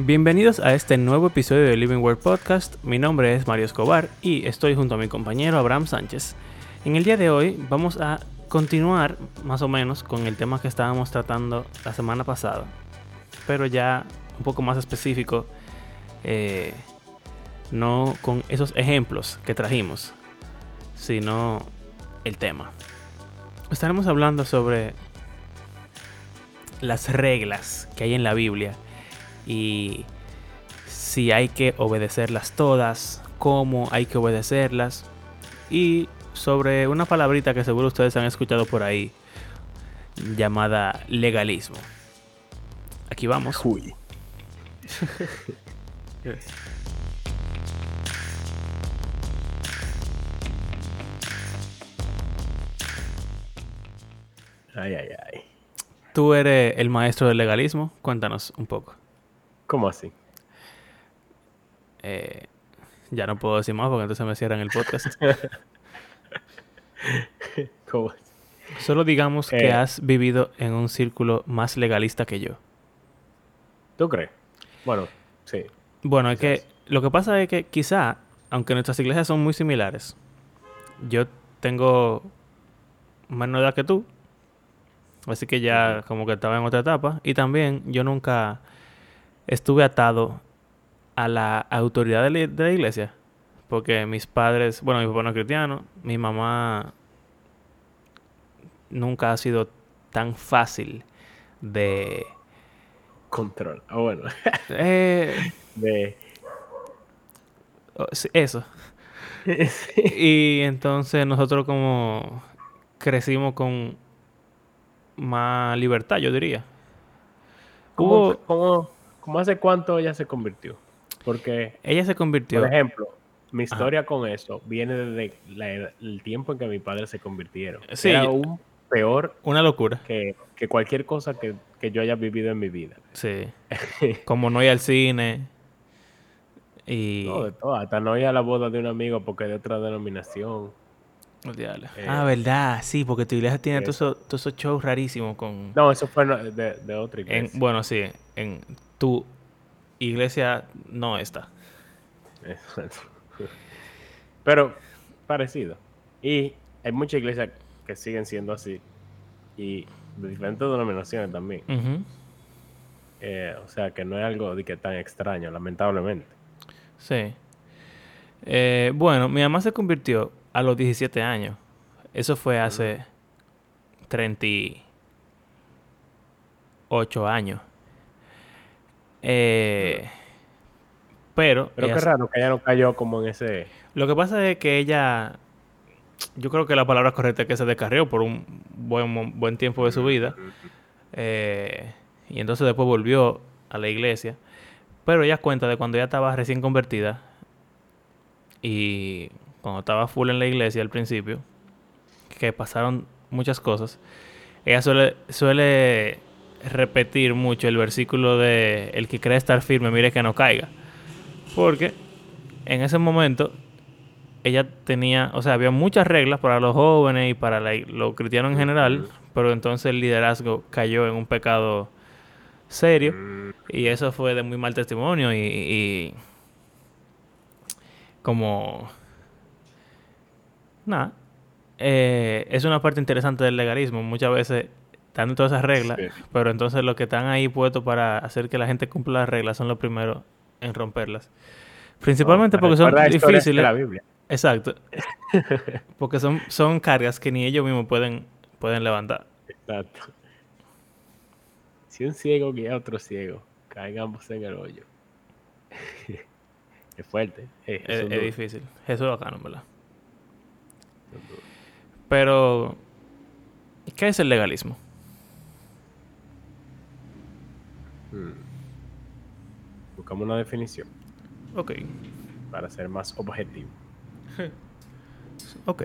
Bienvenidos a este nuevo episodio de Living World Podcast. Mi nombre es Mario Escobar y estoy junto a mi compañero Abraham Sánchez. En el día de hoy vamos a continuar más o menos con el tema que estábamos tratando la semana pasada, pero ya un poco más específico, eh, no con esos ejemplos que trajimos, sino el tema. Estaremos hablando sobre las reglas que hay en la Biblia y si hay que obedecerlas todas, cómo hay que obedecerlas y sobre una palabrita que seguro ustedes han escuchado por ahí llamada legalismo. Aquí vamos. Uy. Ay, ay, ay. Tú eres el maestro del legalismo. Cuéntanos un poco. ¿Cómo así? Eh, ya no puedo decir más porque entonces me cierran el podcast. ¿Cómo así? Solo digamos que Eh. has vivido en un círculo más legalista que yo. ¿Tú crees? Bueno, sí. Bueno, es que lo que pasa es que quizá, aunque nuestras iglesias son muy similares, yo tengo menos edad que tú, así que ya como que estaba en otra etapa, y también yo nunca estuve atado a la autoridad de la, de la iglesia, porque mis padres, bueno, mi papá no es cristiano, mi mamá nunca ha sido tan fácil de... Control. Ah, bueno. eh, De... oh, eso. Y entonces nosotros como crecimos con más libertad, yo diría. ¿Cómo, Hubo, cómo- cómo hace cuánto ella se convirtió? Porque, ella se convirtió. por ejemplo, mi historia con eso viene desde la- el tiempo en que mis padres se convirtieron. Sí, Era aún peor Una locura. que, que cualquier cosa que, que yo haya vivido en mi vida. Sí. Como no ir al cine. Y. No, de todo. Hasta no ir a la boda de un amigo porque es de otra denominación. Diablo. Eh, ah, verdad, sí, porque tu iglesia tiene todos esos, todos esos shows rarísimos con. No, eso fue de, de otra en, iglesia. bueno, sí, en tu iglesia no está. Exacto. Pero parecido. Y hay muchas iglesias que siguen siendo así. Y de diferentes denominaciones también. Eh, o sea que no es algo de que tan extraño, lamentablemente. Sí. Eh, bueno, mi mamá se convirtió a los 17 años. Eso fue hace 38 años. Eh, pero, Pero qué raro que ella no cayó como en ese. lo que pasa es que ella, yo creo que la palabra correcta es que se descarrió por un buen, buen tiempo de su vida. Eh, y entonces después volvió a la iglesia. Pero ella cuenta de cuando ella estaba recién convertida y cuando estaba full en la iglesia al principio, que pasaron muchas cosas. Ella suele, suele repetir mucho el versículo de el que cree estar firme, mire que no caiga. Porque en ese momento ella tenía, o sea, había muchas reglas para los jóvenes y para la- los cristianos en general, pero entonces el liderazgo cayó en un pecado serio y eso fue de muy mal testimonio y, y como nada eh, es una parte interesante del legalismo muchas veces están todas esas reglas Sí. pero entonces los que están ahí puestos para hacer que la gente cumpla las reglas son los primeros en romperlas principalmente me porque son de difíciles la Biblia. exacto porque son son cargas que ni ellos mismos pueden pueden levantar Exacto. Si un ciego guía a otro ciego, caigan ambos en el hoyo. es fuerte. eh, es, es duros, difícil eso es bacano verdad. Pero, ¿qué es el legalismo? Mm. Buscamos una definición Ok, para ser más objetivo. ok.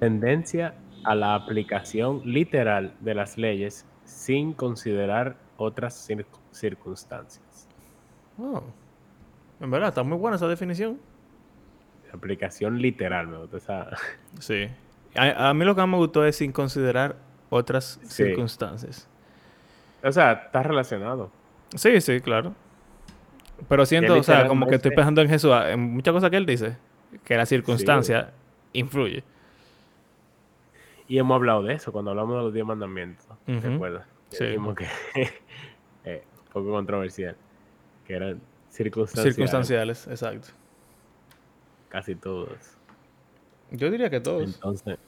Tendencia a la aplicación literal de las leyes sin considerar otras cir- circunstancias. Oh. En verdad, está muy buena esa definición. Aplicación literal, me gusta esa. Sí. A, a mí lo que más me gustó es sin considerar otras Sí. circunstancias. O sea, está relacionado. Sí, sí, claro. Pero siento, o sea, como que estoy pensando en Jesús, en muchas cosas que él dice, que la circunstancia influye. Y hemos hablado de eso cuando hablamos de los diez mandamientos. ¿Te acuerdas? Sí. Dijimos que eh, poco controversial. Que eran circunstanciales. Circunstanciales, exacto. Casi todos. Yo diría que todos. Entonces.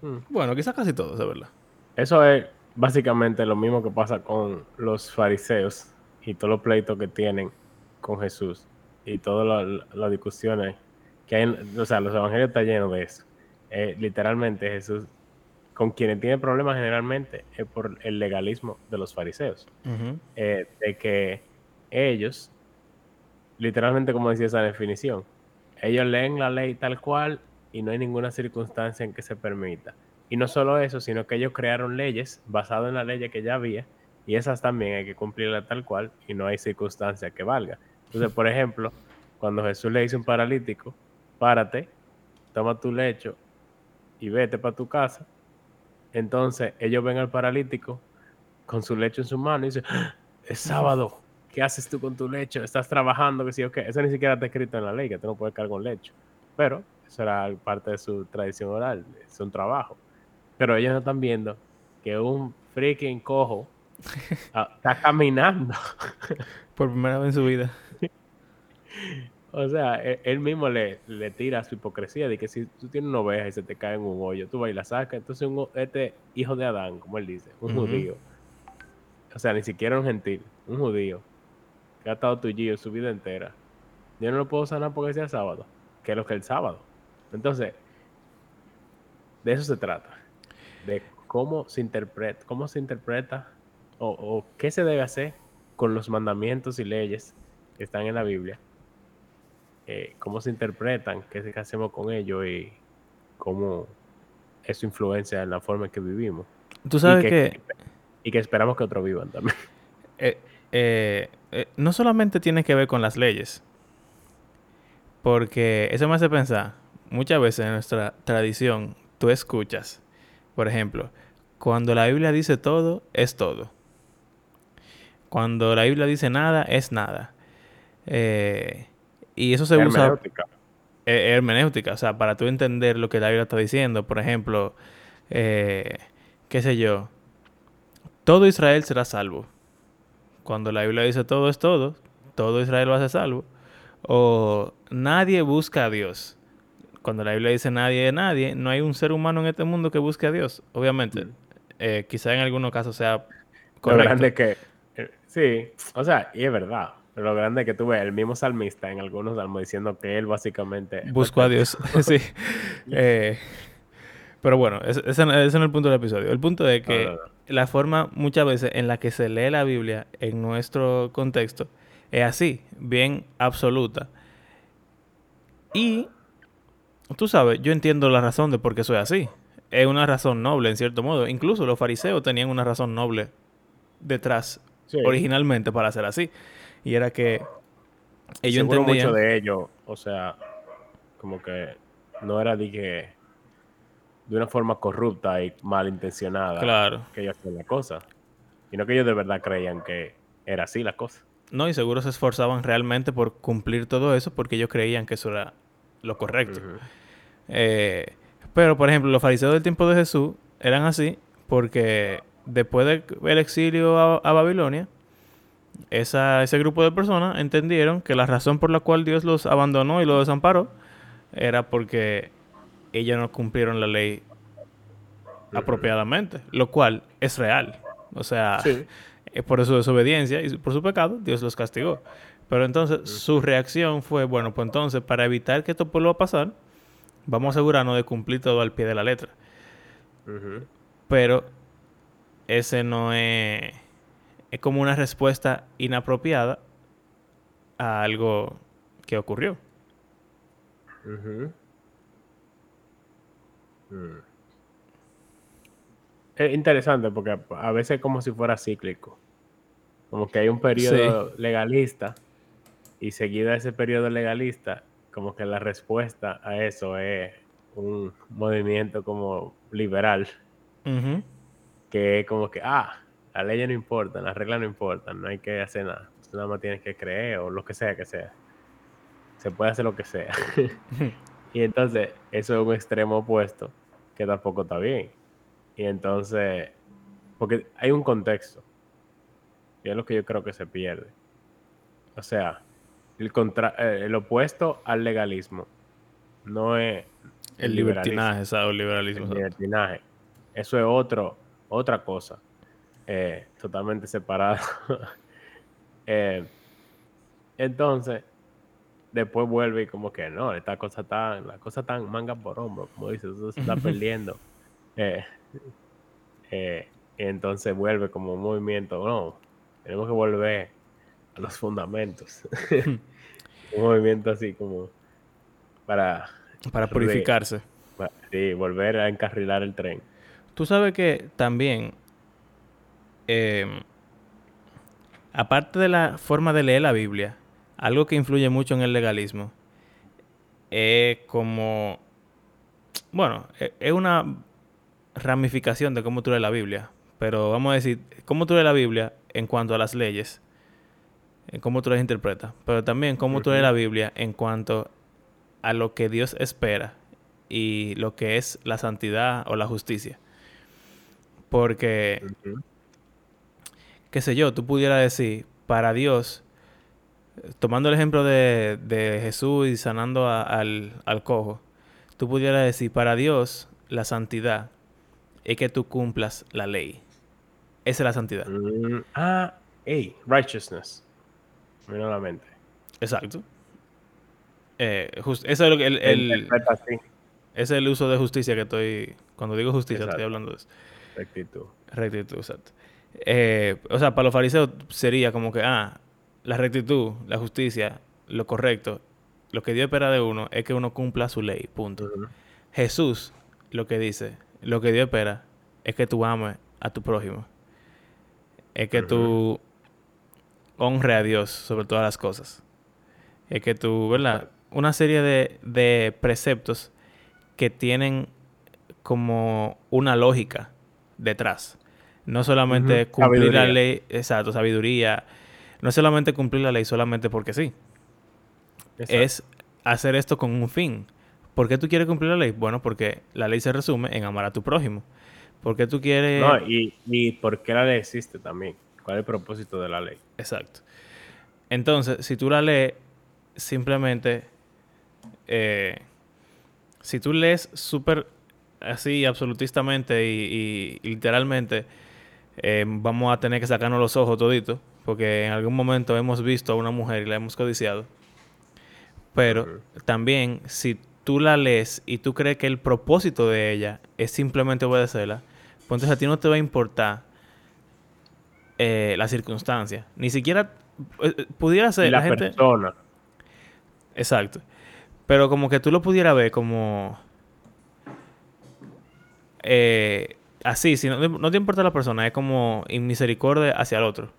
Hmm. Bueno, quizás casi todos, de verdad. Eso es básicamente lo mismo que pasa con los fariseos y todos los pleitos que tienen con Jesús y todas las discusiones que hay, o sea, los evangelios están llenos de eso. Eh, literalmente Jesús, con quienes tiene problemas generalmente es por el legalismo de los fariseos, eh, de que ellos, literalmente como decía esa definición, ellos leen la ley tal cual y no hay ninguna circunstancia en que se permita. Y no solo eso, sino que ellos crearon leyes basadas en la ley que ya había y esas también hay que cumplirlas tal cual y no hay circunstancia que valga. Entonces, por ejemplo, cuando Jesús le dice a un paralítico, párate, toma tu lecho y vete para tu casa, entonces ellos ven al paralítico con su lecho en su mano y dicen, ¡Ah! es sábado, ¿qué haces tú con tu lecho? ¿Estás trabajando? Que sí o qué. Eso ni siquiera está escrito en la ley, que tú no puedes cargar un lecho. Pero eso era parte de su tradición oral, es un trabajo. Pero ellos no están viendo que un freaking cojo Ah, está caminando. Por primera vez en su vida. O sea, e, él, mismo le, le, tira su hipocresía de que si tú tienes una oveja y se te cae en un hoyo, tú vas y la sacas. Entonces, este hijo de Adán, como él dice, un judío. O sea, ni siquiera un gentil, un judío que ha estado tuyo su vida entera. Yo no lo puedo sanar porque sea sábado, que es lo que es el sábado. Entonces, de eso se trata. De cómo se interpreta, cómo se interpreta o, qué se debe hacer con los mandamientos y leyes que están en la Biblia, eh, cómo se interpretan, qué, hacemos con ellos y cómo eso influencia en la forma en que vivimos. Tú sabes que, Y que esperamos que otros vivan también. Eh, eh, no solamente tiene que ver con las leyes, porque eso me hace pensar, muchas veces en nuestra tradición, tú escuchas, por ejemplo, cuando la Biblia dice todo, es todo. Cuando la Biblia dice nada, es nada. Eh, y eso se hermenéutica. usa... Eh, hermenéutica. O sea, para tú entender lo que la Biblia está diciendo. Por ejemplo, eh, qué sé yo. Todo Israel será salvo. Cuando la Biblia dice todo es todo, todo Israel va a ser salvo. O nadie busca a Dios. Cuando la Biblia dice nadie de nadie, no hay un ser humano en este mundo que busque a Dios. Obviamente, mm. quizá en algunos casos sea correcto. Lo que Sí, o sea, y es verdad. Pero lo grande es que tuve el mismo salmista en algunos salmos diciendo que él básicamente... Buscó a Dios, sí. Eh, pero bueno, ese, ese, no es el punto del episodio. El punto es que la forma muchas veces en la que se lee la Biblia en nuestro contexto es así, bien absoluta. Y tú sabes, yo entiendo la razón de por qué soy así. Es una razón noble, en cierto modo. Incluso los fariseos tenían una razón noble detrás originalmente para hacer así. Y era que ellos Seguro mucho de ellos, o sea, como que no era de que de una forma corrupta y malintencionada claro. que ellos hacían la cosa. Sino que ellos de verdad creían que era así la cosa. No, y seguro se esforzaban realmente por cumplir todo eso porque ellos creían que eso era lo correcto. Eh, pero, por ejemplo, los fariseos del tiempo de Jesús eran así porque después del exilio a, Babilonia, ese grupo de personas entendieron que la razón por la cual Dios los abandonó y los desamparó era porque ellos no cumplieron la ley apropiadamente, lo cual es real. O sea, por su desobediencia y por su pecado, Dios los castigó. Pero entonces su reacción fue, bueno, pues entonces para evitar que esto vuelva a pasar, vamos a asegurarnos de cumplir todo al pie de la letra. Pero ese no es, es como una respuesta inapropiada a algo que ocurrió. Mm. Es interesante porque a veces es como si fuera cíclico. Como que hay un periodo legalista y seguida ese periodo legalista, como que la respuesta a eso es un movimiento como liberal que como que, ah, las leyes no importan, las reglas no importan, no hay que hacer nada. Tú nada más tienes que creer o lo que sea que sea. Se puede hacer lo que sea. y entonces, eso es un extremo opuesto que tampoco está bien. Y entonces, porque hay un contexto. Y es lo que yo creo que se pierde. O sea, el, contra eh, el opuesto al legalismo no es el, libertinaje, ¿sabes? El liberalismo. El libertinaje. Eso es otro, otra cosa. Eh, totalmente separada. Eh, entonces, después vuelve y como que no, esta cosa está, la cosa tan manga por hombro, como dices, eso se está perdiendo. Eh, entonces vuelve como un movimiento, no, tenemos que volver a los fundamentos. un movimiento así como para... Para purificarse. sí, volver a encarrilar el tren. Tú sabes que también, em, aparte de la forma de leer la Biblia, algo que influye mucho en el legalismo es como, bueno, e, es una ramificación de cómo tú lees la Biblia, pero vamos a decir, cómo tú lees la Biblia en cuanto a las leyes, en cómo tú las interpretas, pero también cómo tú lees la Biblia en cuanto a lo que Dios espera y lo que es la santidad o la justicia. Porque, qué sé yo, tú pudieras decir, para Dios, tomando el ejemplo de, Jesús y sanando al, cojo, tú pudieras decir, para Dios, la santidad es que tú cumplas la ley. Esa es la santidad. Mm, ah, hey, righteousness. Mira la mente. Exacto. Eh, eso es lo que el, es el uso de justicia que estoy. Cuando digo justicia, estoy hablando de eso. Rectitud. Rectitud, exacto. Eh, o sea, para los fariseos sería como que, ah, la rectitud, la justicia, lo correcto, lo que Dios espera de uno es que uno cumpla su ley, punto. Jesús lo que dice, lo que Dios espera es que tú ames a tu prójimo. Es que tú honre a Dios sobre todas las cosas. Es que tú, ¿verdad? Una serie de, de preceptos que tienen como una lógica detrás. No solamente cumplir la ley, exacto, sabiduría. No solamente cumplir la ley solamente porque sí. Es hacer esto con un fin. ¿Por qué tú quieres cumplir la ley? Bueno, porque la ley se resume en amar a tu prójimo. ¿Por qué tú quieres...? No, y, y por qué la ley existe también. ¿Cuál es el propósito de la ley? Exacto. Entonces, si tú la lees, simplemente... Eh, si tú lees súper así absolutistamente y, literalmente eh, vamos a tener que sacarnos los ojos toditos, porque en algún momento hemos visto a una mujer y la hemos codiciado. Pero también, si tú la lees y tú crees que el propósito de ella es simplemente obedecerla, pues entonces a ti no te va a importar eh, la circunstancia. Ni siquiera eh, pudiera ser la, gente... persona. Exacto. Pero como que tú lo pudieras ver como eh, así, si no, te importa la persona, es como inmisericordia hacia el otro.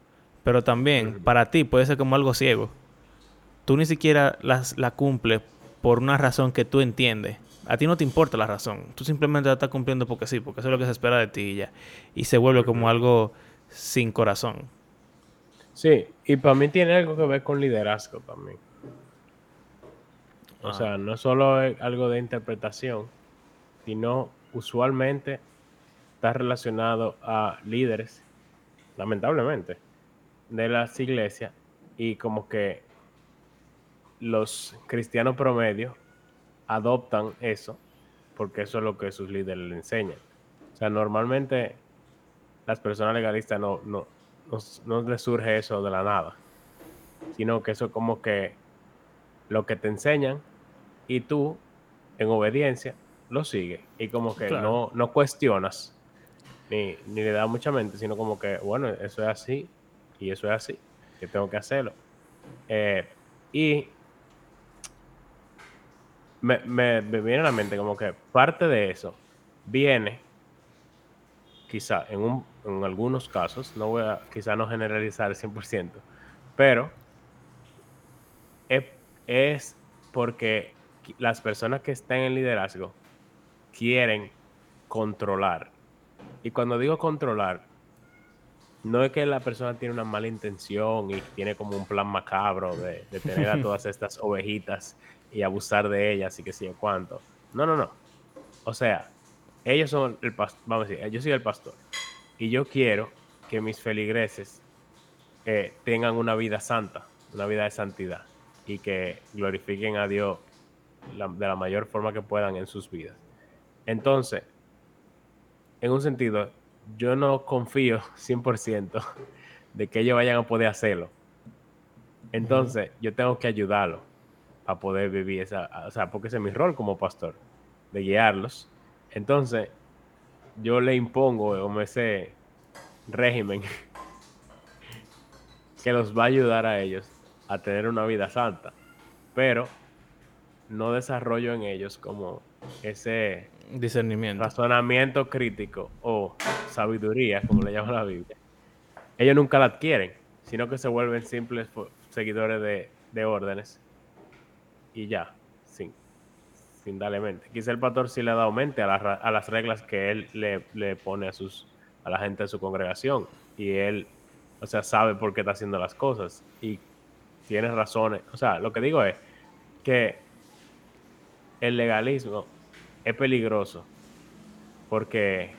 Pero también, para ti, puede ser como algo ciego. Tú ni siquiera las, la cumples por una razón que tú entiendes. A ti no te importa la razón. Tú simplemente la estás cumpliendo porque sí, porque eso es lo que se espera de ti y ya. Y se vuelve como algo sin corazón. Sí, y para mí tiene algo que ver con liderazgo también. O ah. sea, no solo es algo de interpretación, sino usualmente está relacionado a líderes, lamentablemente, de las iglesias y como que los cristianos promedios adoptan eso porque eso es lo que sus líderes le enseñan. O sea, normalmente las personas legalistas no, no, no, les surge eso de la nada, sino que eso es como que lo que te enseñan y tú, en obediencia, lo sigue y como que no, no cuestionas ni, le da mucha mente, sino como que, bueno, eso es así y eso es así, que tengo que hacerlo. Eh, y me, me, viene a la mente como que parte de eso viene, quizá en, un, en algunos casos, no voy a, quizá no generalizar el 100%, pero es, es porque las personas que están en liderazgo quieren controlar. Y cuando digo controlar, no es que la persona tiene una mala intención y tiene como un plan macabro de, tener a todas estas ovejitas y abusar de ellas y que sé yo cuánto. No, no, no. O sea, ellos son el pastor, vamos a decir, yo soy el pastor y yo quiero que mis feligreses eh, tengan una vida santa, una vida de santidad y que glorifiquen a Dios de la mayor forma que puedan en sus vidas. Entonces, en un sentido, yo no confío 100% de que ellos vayan a poder hacerlo. Entonces, yo tengo que ayudarlos a poder vivir esa, o sea, porque ese es mi rol como pastor, de guiarlos. Entonces, yo le impongo como ese régimen que los va a ayudar a ellos a tener una vida santa, pero no desarrollo en ellos como ese discernimiento, razonamiento crítico o sabiduría, como le llama la Biblia. Ellos nunca la adquieren, sino que se vuelven simples seguidores de, órdenes y ya, sin, sin darle mente. Quizá el pastor sí le ha dado mente a, a las reglas que él le, le, pone a, sus, a la gente de su congregación y él, o sea, sabe por qué está haciendo las cosas y tiene razones. O sea, lo que digo es que el legalismo es peligroso porque,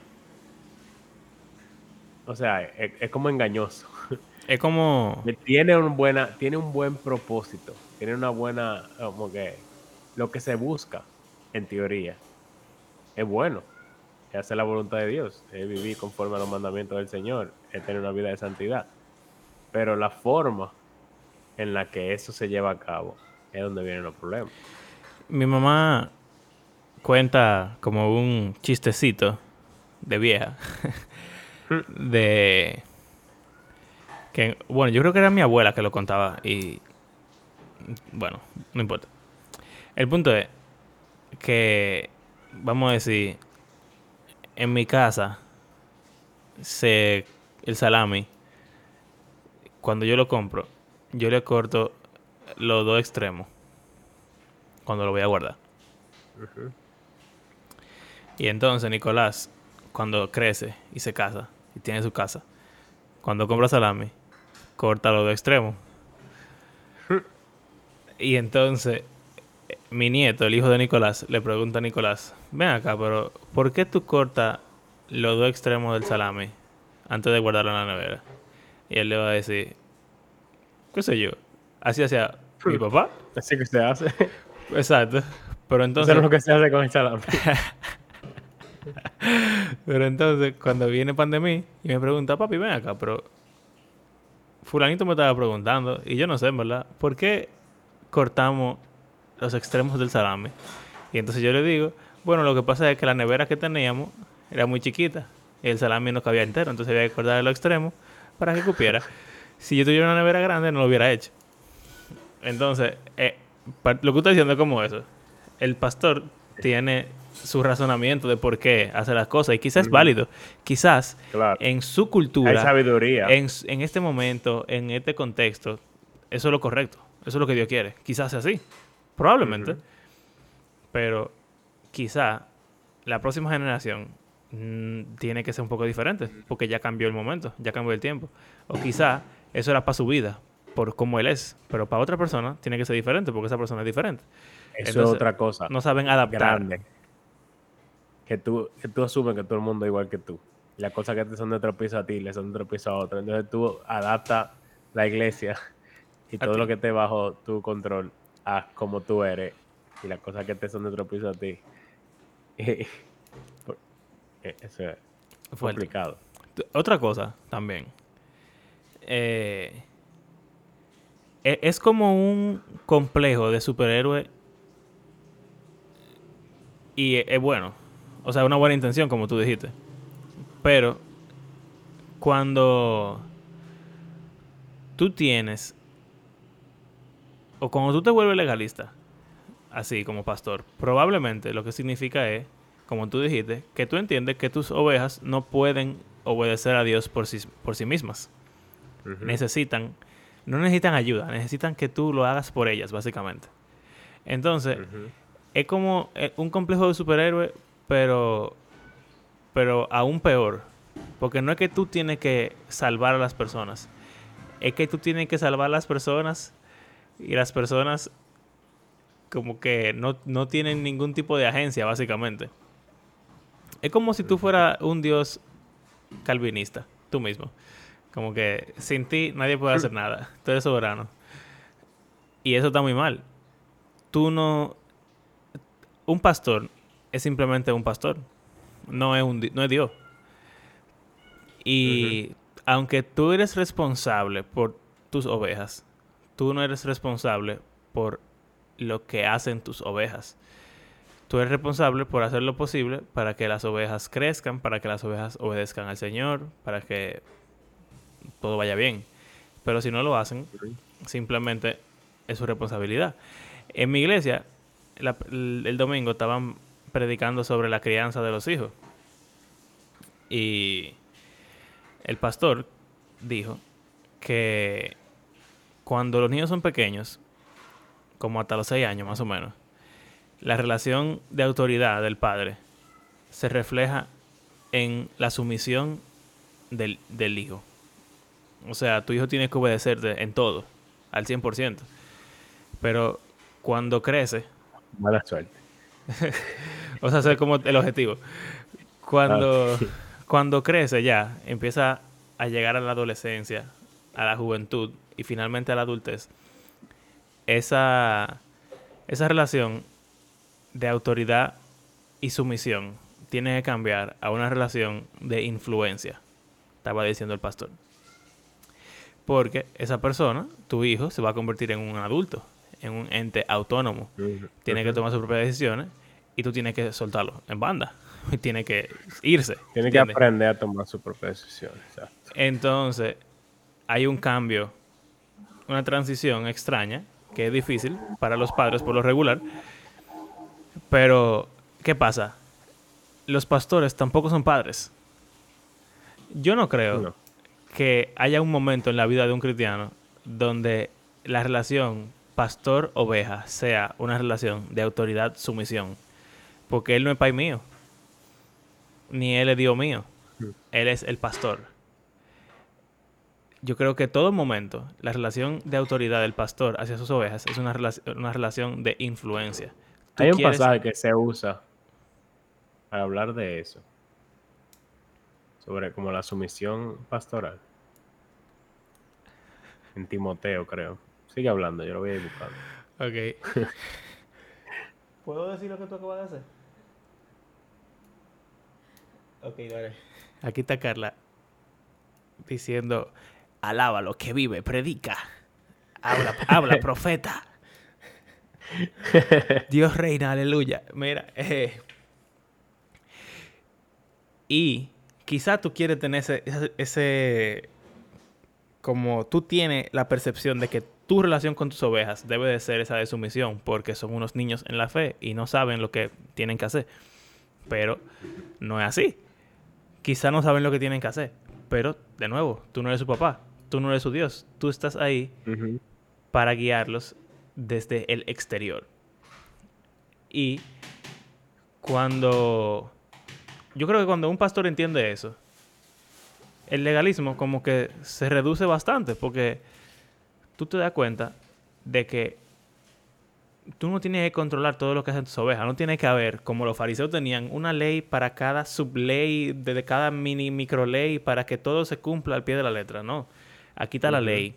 o sea, es, como engañoso. Es como... Tiene un, buena, tiene un buen propósito, tiene una buena, como que lo que se busca, en teoría, es bueno. Es hacer la voluntad de Dios, es vivir conforme a los mandamientos del Señor, es tener una vida de santidad. Pero la forma en la que eso se lleva a cabo es donde vienen los problemas. Mi mamá cuenta como un chistecito de vieja. de que bueno, yo creo que era mi abuela que lo contaba y bueno, no importa. El punto es que vamos a decir en mi casa se el salami cuando yo lo compro, yo le corto los dos extremos cuando lo voy a guardar. Y entonces Nicolás, cuando crece y se casa y tiene su casa, cuando compra salami, corta los dos extremos. y entonces mi nieto, el hijo de Nicolás, le pregunta a Nicolás, ven acá, pero ¿por qué tú cortas los dos extremos del salami antes de guardarlo en la nevera? Y él le va a decir, qué sé yo, así hacía mi papá. Así que se hace. Exacto. Pero entonces... Eso es lo que se hace con el salami. pero entonces, cuando viene pandemia y me pregunta, papi, ven acá, pero fulanito me estaba preguntando, y yo no sé, ¿verdad? ¿Por qué cortamos los extremos del salami? Y entonces yo le digo, bueno, lo que pasa es que la nevera que teníamos era muy chiquita y el salami no cabía entero, entonces había que cortar los extremos para que cupiera. si yo tuviera una nevera grande, no lo hubiera hecho. Entonces, eh, lo que usted diciendo es como eso. El pastor tiene su razonamiento de por qué hace las cosas y quizás es válido. Quizás en su cultura, sabiduría. En, este momento, en este contexto, eso es lo correcto. Eso es lo que Dios quiere. Quizás sea así. Probablemente. Pero quizá la próxima generación mm, tiene que ser un poco diferente porque ya cambió el momento, ya cambió el tiempo. O quizá eso era para su vida, por cómo él es. Pero para otra persona tiene que ser diferente porque esa persona es diferente. Eso es otra cosa. No saben adaptar que tú, que tú asumes que todo el mundo es igual que tú. Las cosas que te son de otro piso a ti, le son de otro piso a otro. Entonces tú adaptas la iglesia y todo lo que esté bajo tu control a como tú eres y las cosas que te son de otro piso a ti. Eh, eso es complicado. Otra cosa también. Eh, e, es como un complejo de superhéroe y es bueno. O sea, una buena intención, como tú dijiste. Pero cuando tú tienes, o cuando tú te vuelves legalista, así como pastor, probablemente lo que significa es, como tú dijiste, que tú entiendes que tus ovejas no pueden obedecer a Dios por sí, por sí mismas. Necesitan, no necesitan ayuda, necesitan que tú lo hagas por ellas, básicamente. Entonces, es como eh, un complejo de superhéroe pero, pero aún peor, Porque no es que tú tienes que salvar a las personas. Es que tú tienes que salvar a las personas y las personas como que no, no tienen ningún tipo de agencia, básicamente. Es como si tú fueras un dios calvinista, tú mismo. Como que sin ti nadie puede hacer nada. Tú eres soberano. Y eso está muy mal. Tú no... Un pastor es simplemente un pastor. No es, un, no es Dios. Y aunque tú eres responsable por tus ovejas, tú no eres responsable por lo que hacen tus ovejas. Tú eres responsable por hacer lo posible para que las ovejas crezcan, para que las ovejas obedezcan al Señor, para que todo vaya bien. Pero si no lo hacen, simplemente es su responsabilidad. En mi iglesia, el domingo estaban predicando sobre la crianza de los hijos. Y el pastor dijo que cuando los niños son pequeños, como hasta los seis años más o menos, la relación de autoridad del padre se refleja en la sumisión del, hijo. O sea, tu hijo tiene que obedecerte en todo, al 100%. Pero cuando crece... Mala suerte. o sea, es como el objetivo. Cuando, ah, cuando crece ya, empieza a llegar a la adolescencia, a la juventud y finalmente a la adultez, esa, esa relación de autoridad y sumisión tiene que cambiar a una relación de influencia, estaba diciendo el pastor. Porque esa persona, tu hijo, se va a convertir en un adulto, en un ente autónomo. Tiene que tomar sus propias decisiones y tú tienes que soltarlo en banda. Y tiene que irse. Tiene que aprender a tomar sus propias decisiones. Entonces, hay un cambio, una transición extraña, que es difícil para los padres por lo regular, pero, ¿qué pasa? Los pastores tampoco son padres. Yo no creo que haya un momento en la vida de un cristiano donde la relación pastor-oveja sea una relación de autoridad-sumisión. Porque él no es pai mío. Ni él es Dios mío. Él es el pastor. Yo creo que todo momento la relación de autoridad del pastor hacia sus ovejas es una, una relación de influencia. Hay un pasaje que se usa para hablar de eso. Sobre como la sumisión pastoral. En Timoteo, creo. Sigue hablando, yo lo voy a ir buscando. Ok. ¿Puedo decir lo que tú acabas de hacer? Ok, dale. Aquí está Carla diciendo, lo que vive, predica. Habla, habla, profeta. Dios reina, aleluya. Mira, eh, y quizá tú quieres tener ese, ese, como tú tienes la percepción de que tu relación con tus ovejas debe de ser esa de sumisión, porque son unos niños en la fe y no saben lo que tienen que hacer. Pero no es así. Quizá no saben lo que tienen que hacer. Pero, de nuevo, tú no eres su papá, tú no eres su Dios. Tú estás ahí para guiarlos desde el exterior. Y cuando... Yo creo que cuando un pastor entiende eso, el legalismo como que se reduce bastante porque tú te das cuenta de que tú no tienes que controlar todo lo que hacen tus ovejas. No tiene que haber, como los fariseos tenían, una ley para cada subley, de cada mini micro ley, para que todo se cumpla al pie de la letra. No. Aquí está la ley.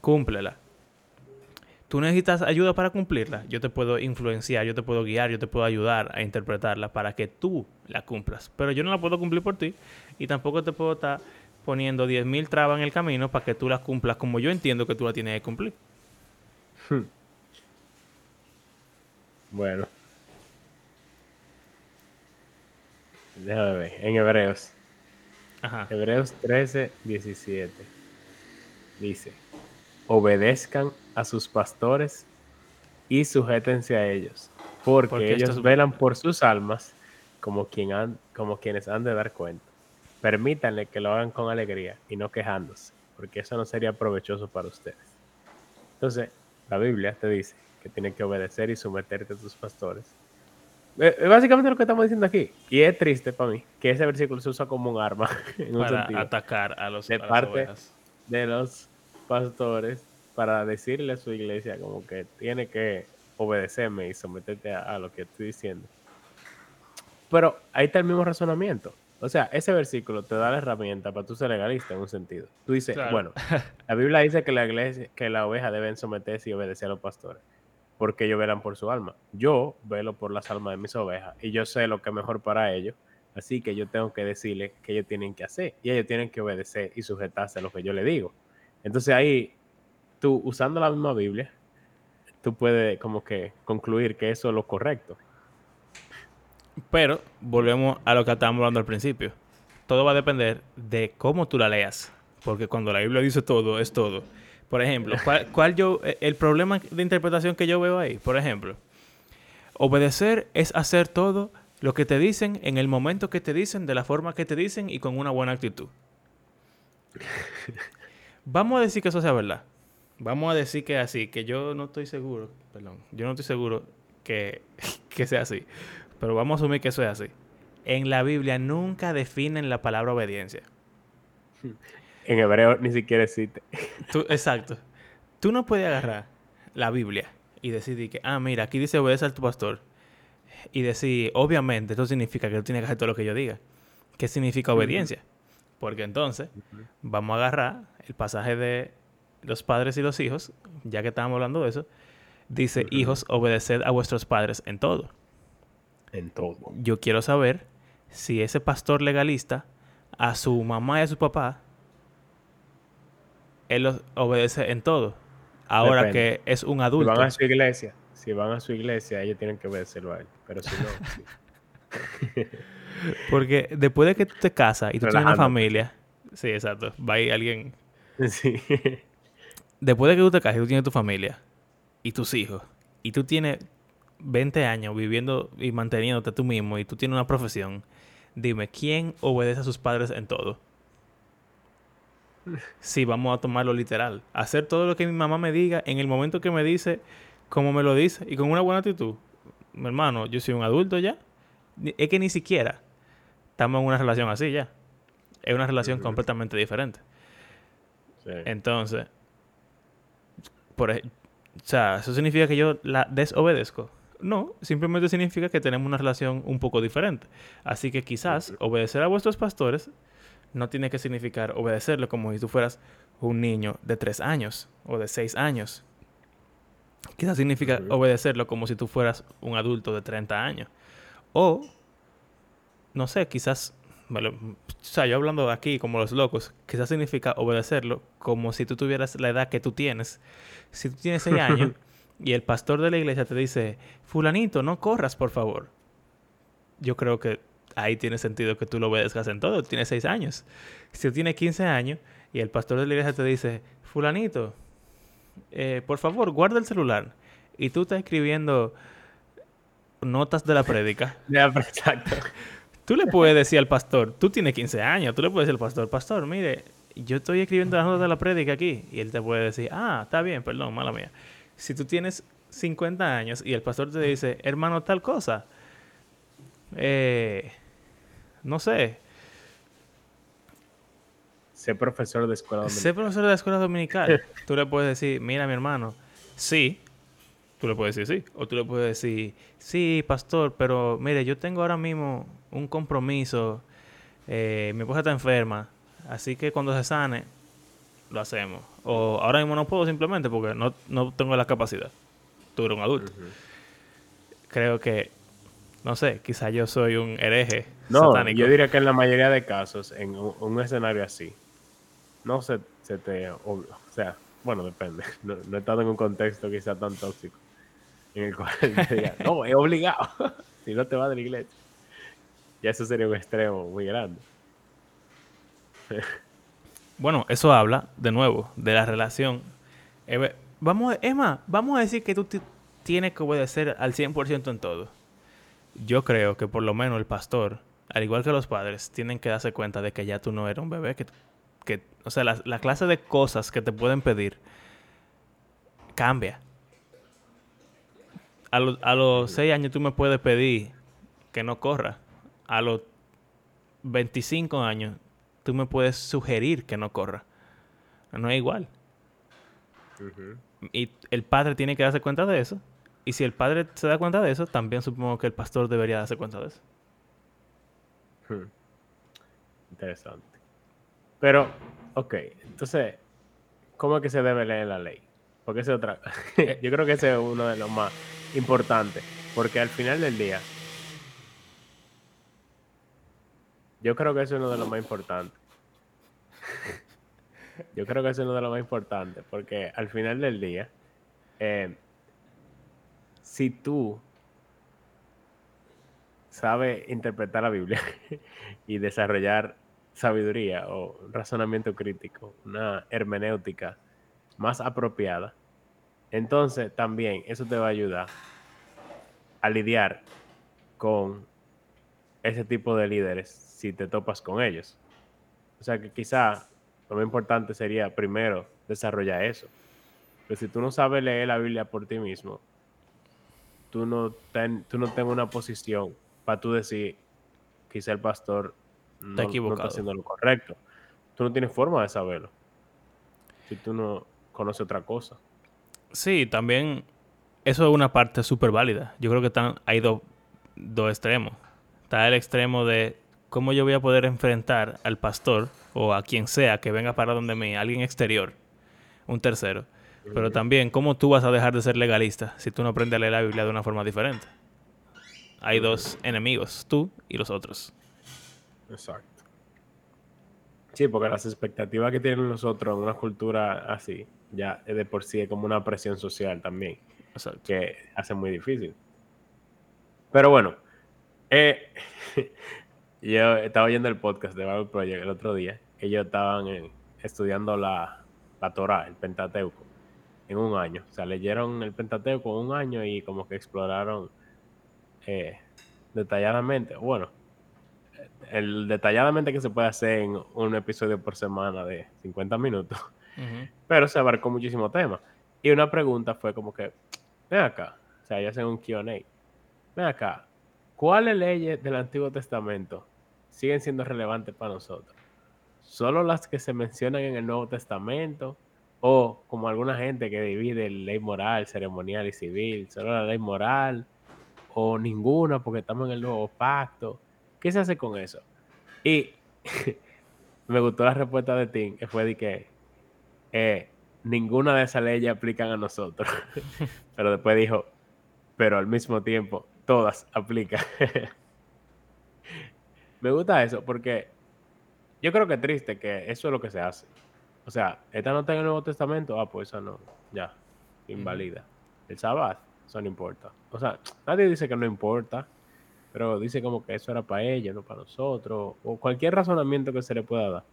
Cúmplela tú necesitas ayuda para cumplirla, yo te puedo influenciar, yo te puedo guiar, yo te puedo ayudar a interpretarla para que tú la cumplas. Pero yo no la puedo cumplir por ti y tampoco te puedo estar poniendo 10.000 trabas en el camino para que tú la cumplas como yo entiendo que tú la tienes que cumplir. Hmm. Bueno. Déjame ver. En Hebreos. Ajá. Hebreos 13, 17. Dice obedezcan a sus pastores y sujétense a ellos, porque, ellos velan por sus almas como, quien como quienes han de dar cuenta. Permítanle que lo hagan con alegría y no quejándose, porque eso no sería provechoso para ustedes. Entonces, la Biblia te dice que tienes que obedecer y someterte a tus pastores Eh, Es básicamente lo que estamos diciendo aquí. Y es triste para mí que ese versículo se usa como un arma en un Para sentido, atacar a los De a parte- ovejas. de los pastores para decirle a su iglesia como que tiene que obedecerme y someterte a, a lo que estoy diciendo. Pero ahí está el mismo razonamiento. O sea, ese versículo te da la herramienta para tú ser legalista en un sentido. Tú dices, Claro. bueno, la Biblia dice que la iglesia, que la oveja deben someterse y obedecer a los pastores, porque ellos velan por su alma. Yo velo por las almas de mis ovejas y yo sé lo que es mejor para ellos, así que yo tengo que decirles que ellos tienen que hacer y ellos tienen que obedecer y sujetarse a lo que yo les digo. Entonces ahí, tú usando la misma Biblia, tú puedes como que concluir que eso es lo correcto. Pero volvemos a lo que estábamos hablando al principio. Todo va a depender de cómo tú la leas. Porque cuando la Biblia dice todo, es todo. Por ejemplo, ¿cuál, cuál yo, eh, el problema de interpretación que yo veo ahí? Por ejemplo, obedecer es hacer todo lo que te dicen en el momento que te dicen, de la forma que te dicen y con una buena actitud. Vamos a decir que eso sea verdad. Vamos a decir que así, que yo no estoy seguro, perdón, yo no estoy seguro que, que sea así. Pero vamos a asumir que eso es así. En la Biblia nunca definen la palabra obediencia. En hebreo ni siquiera existe. Tú- exacto. Tú no puedes agarrar la Biblia y decir que, ah, mira, aquí dice obedece a tu pastor. Y decir, obviamente, esto significa que tú tienes que hacer todo lo que yo diga. ¿Qué significa obediencia? Porque entonces, vamos a agarrar el pasaje de los padres y los hijos, ya que estábamos hablando de eso. Dice, hijos, obedeced a vuestros padres en todo. En todo. yo quiero saber si ese pastor legalista a su mamá y a su papá él los obedece en todo. Ahora Depende. que es un Si adulto. van a su iglesia, si van a su iglesia, ellos tienen que obedecerlo a él. Pero si no, sí. Porque después de que tú te casas y tú tienes una familia. Sí, exacto. Va ahí alguien. sí. Después de que tú te casas y tú tienes tu familia y tus hijos y tú tienes 20 años viviendo y manteniéndote tú mismo y tú tienes una profesión, dime, ¿quién obedece a sus padres en todo? Sí, vamos a tomarlo literal. Hacer todo lo que mi mamá me diga en el momento que me dice, como me lo dice y con una buena actitud. Mi hermano, yo soy un adulto ya. Es que ni siquiera estamos en una relación así ya. Es una relación completamente diferente. sí. Entonces, por o sea, ¿eso significa que yo la desobedezco? No, simplemente significa que tenemos una relación un poco diferente. Así que quizás obedecer a vuestros pastores no tiene que significar obedecerlo como si tú fueras un niño de tres años o de seis años. Quizás significa obedecerlo como si tú fueras un adulto de 30 años. O, no sé, quizás, o sea, yo hablando aquí como los locos, quizás significa obedecerlo como si tú tuvieras la edad que tú tienes. Si tú tienes 6 años y el pastor de la iglesia te dice, fulanito, no corras, por favor. Yo creo que ahí tiene sentido que tú lo obedezcas en todo. Tienes 6 años. Si tú tienes 15 años y el pastor de la iglesia te dice, fulanito, eh, por favor, guarda el celular. Y tú estás escribiendo notas de la prédica. Exacto. Tú le puedes decir al pastor, tú tienes 15 años, tú le puedes decir al pastor, pastor, mire, yo estoy escribiendo las notas de la prédica aquí. Y él te puede decir, ah, está bien, perdón, mala mía. Si tú tienes 50 años y el pastor te dice, hermano, tal cosa, eh, no sé, Ser profesor de escuela Sé dominical. profesor de la escuela dominical. Tú le puedes decir, mira, mi hermano, sí. Tú le puedes decir sí. O tú le puedes decir, sí, pastor, pero mire, yo tengo ahora mismo un compromiso. eh, mi esposa está enferma. Así que cuando se sane, lo hacemos. O ahora mismo no puedo simplemente porque no, no tengo la capacidad. Tú eres un adulto. Creo que, no sé, quizá yo soy un hereje No, satánico. yo diría que en la mayoría de casos, en un, un escenario así, no se, se te... ob- O sea, bueno, depende. No, no he estado en un contexto quizá tan tóxico en el cual te diga, no, es obligado. si no te vas de la iglesia. Ya eso sería un extremo muy grande. Bueno, eso habla, de nuevo, de la relación. Eh, vamos, a- es más, vamos a decir que tú ti- tienes que obedecer al 100% en todo. Yo creo que por lo menos el pastor, al igual que los padres, tienen que darse cuenta de que ya tú no eres un bebé. Que, que, o sea, la, la clase de cosas que te pueden pedir cambia. A, los- a los 6 años tú me puedes pedir que no corra. A los 25 años, tú me puedes sugerir que no corra. No es igual. Y el padre tiene que darse cuenta de eso. Y si el padre se da cuenta de eso, también supongo que el pastor debería darse cuenta de eso. Hmm. Interesante. Pero, ok, entonces, ¿cómo es que se debe leer la ley? Porque ese es otra. Yo creo que ese es uno de los más importantes. Porque al final del día, yo creo que ese es uno de los más importantes. Yo creo que ese es uno de los más importantes. Porque al final del día, eh, si tú sabes interpretar la Biblia y desarrollar sabiduría o razonamiento crítico, una hermenéutica más apropiada, entonces también eso te va a ayudar a lidiar con ese tipo de líderes si te topas con ellos. O sea que quizá lo más importante sería primero desarrollar eso. Pero si tú no sabes leer la Biblia por ti mismo, tú no, tú no tengas una posición para tú decir, quizá el pastor no está, haciendo lo correcto. Tú no tienes forma de saberlo. Si tú no conoces otra cosa. Sí, también eso es una parte súper válida. Yo creo que están, hay dos extremos. Está el extremo de cómo yo voy a poder enfrentar al pastor o a quien sea que venga para donde mí, alguien exterior, un tercero. Pero también, ¿cómo tú vas a dejar de ser legalista si tú no aprendes a leer la Biblia de una forma diferente? Hay dos enemigos, tú y los otros. Exacto. Sí, porque las expectativas que tienen nosotros en una cultura así, ya de por sí es como una presión social también, Exacto. que hace muy difícil. Pero bueno, eh, yo estaba oyendo el podcast de Bible Project el otro día, ellos estaban eh, estudiando la, la Torah, el Pentateuco en un año. O sea, leyeron el Pentateuco en un año y como que exploraron eh, detalladamente, bueno, el detalladamente que se puede hacer en un episodio por semana de 50 minutos, pero se abarcó muchísimo tema. Y una pregunta fue como que, ven acá, o sea, ya hacen un QA, ven acá, ¿cuáles leyes del Antiguo Testamento siguen siendo relevantes para nosotros? ¿Solo las que se mencionan en el Nuevo Testamento? O como alguna gente que divide ley moral, ceremonial y civil, solo la ley moral, o ninguna porque estamos en el nuevo pacto. ¿Qué se hace con eso? Y me gustó la respuesta de Tim, que fue de que eh, ninguna de esas leyes aplican a nosotros. pero después dijo, pero al mismo tiempo, todas aplican. me gusta eso porque yo creo que es triste que eso es lo que se hace. O sea, esta no está en el Nuevo Testamento, ah, pues esa no, ya, invalida. El Sabbath, eso no importa. O sea, nadie dice que no importa, pero dice como que eso era para ella, no para nosotros, o cualquier razonamiento que se le pueda dar.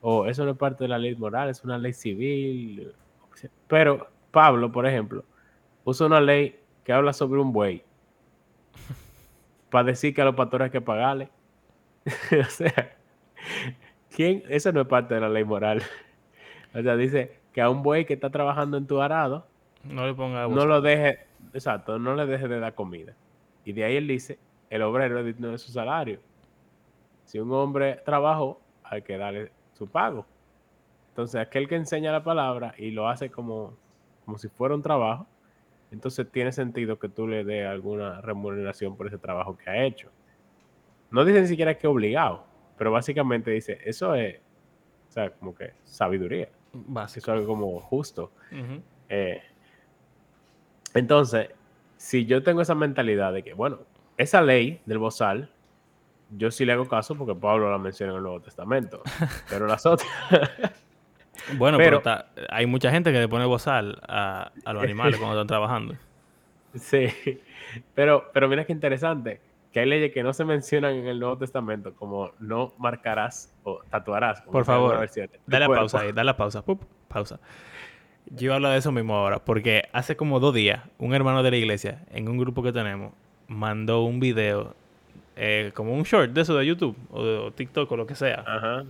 O eso no es parte de la ley moral, es una ley civil. Pero Pablo, por ejemplo, usa una ley que habla sobre un buey para decir que a los pastores hay que pagarle. o sea, ¿quién? Eso no es parte de la ley moral. O sea, dice que a un buey que está trabajando en tu arado, no le ponga No lo deje, exacto, no le deje de dar comida. Y de ahí él dice, el obrero es digno de su salario. Si un hombre trabajó, hay que darle su pago. Entonces, aquel que enseña la palabra y lo hace como, como si fuera un trabajo, entonces tiene sentido que tú le des alguna remuneración por ese trabajo que ha hecho. No dice ni siquiera que obligado, pero básicamente dice, eso es, o sea, como que sabiduría. Eso es algo como justo. Eh, entonces, si yo tengo esa mentalidad de que, bueno, esa ley del bozal, yo sí le hago caso porque Pablo la menciona en el Nuevo Testamento, pero las otras... bueno, pero, hay mucha gente que le pone bozal a, los animales cuando están trabajando. Sí, pero, pero mira qué interesante, que hay leyes que no se mencionan en el Nuevo Testamento, como no marcarás o tatuarás. Por favor, dale pausa ahí, dale pausa. pausa. Yo hablo de eso mismo ahora, porque hace como dos días, un hermano de la iglesia, en un grupo que tenemos, mandó un video, eh, como un short de eso de YouTube, o de TikTok, o lo que sea. Ajá.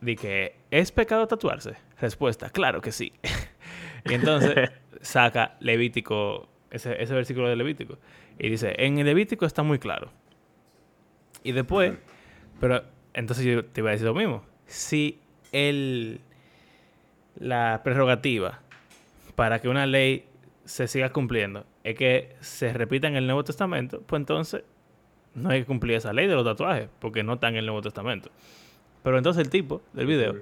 De, que, ¿es pecado tatuarse? Respuesta, claro que sí. y entonces saca Levítico ese, ese versículo de Levítico. Y dice, en el Levítico está muy claro. Y después, pero entonces yo te iba a decir lo mismo. Si el, la prerrogativa para que una ley se siga cumpliendo es que se repita en el Nuevo Testamento, pues entonces no hay que cumplir esa ley de los tatuajes, porque no está en el Nuevo Testamento. Pero entonces el tipo del video,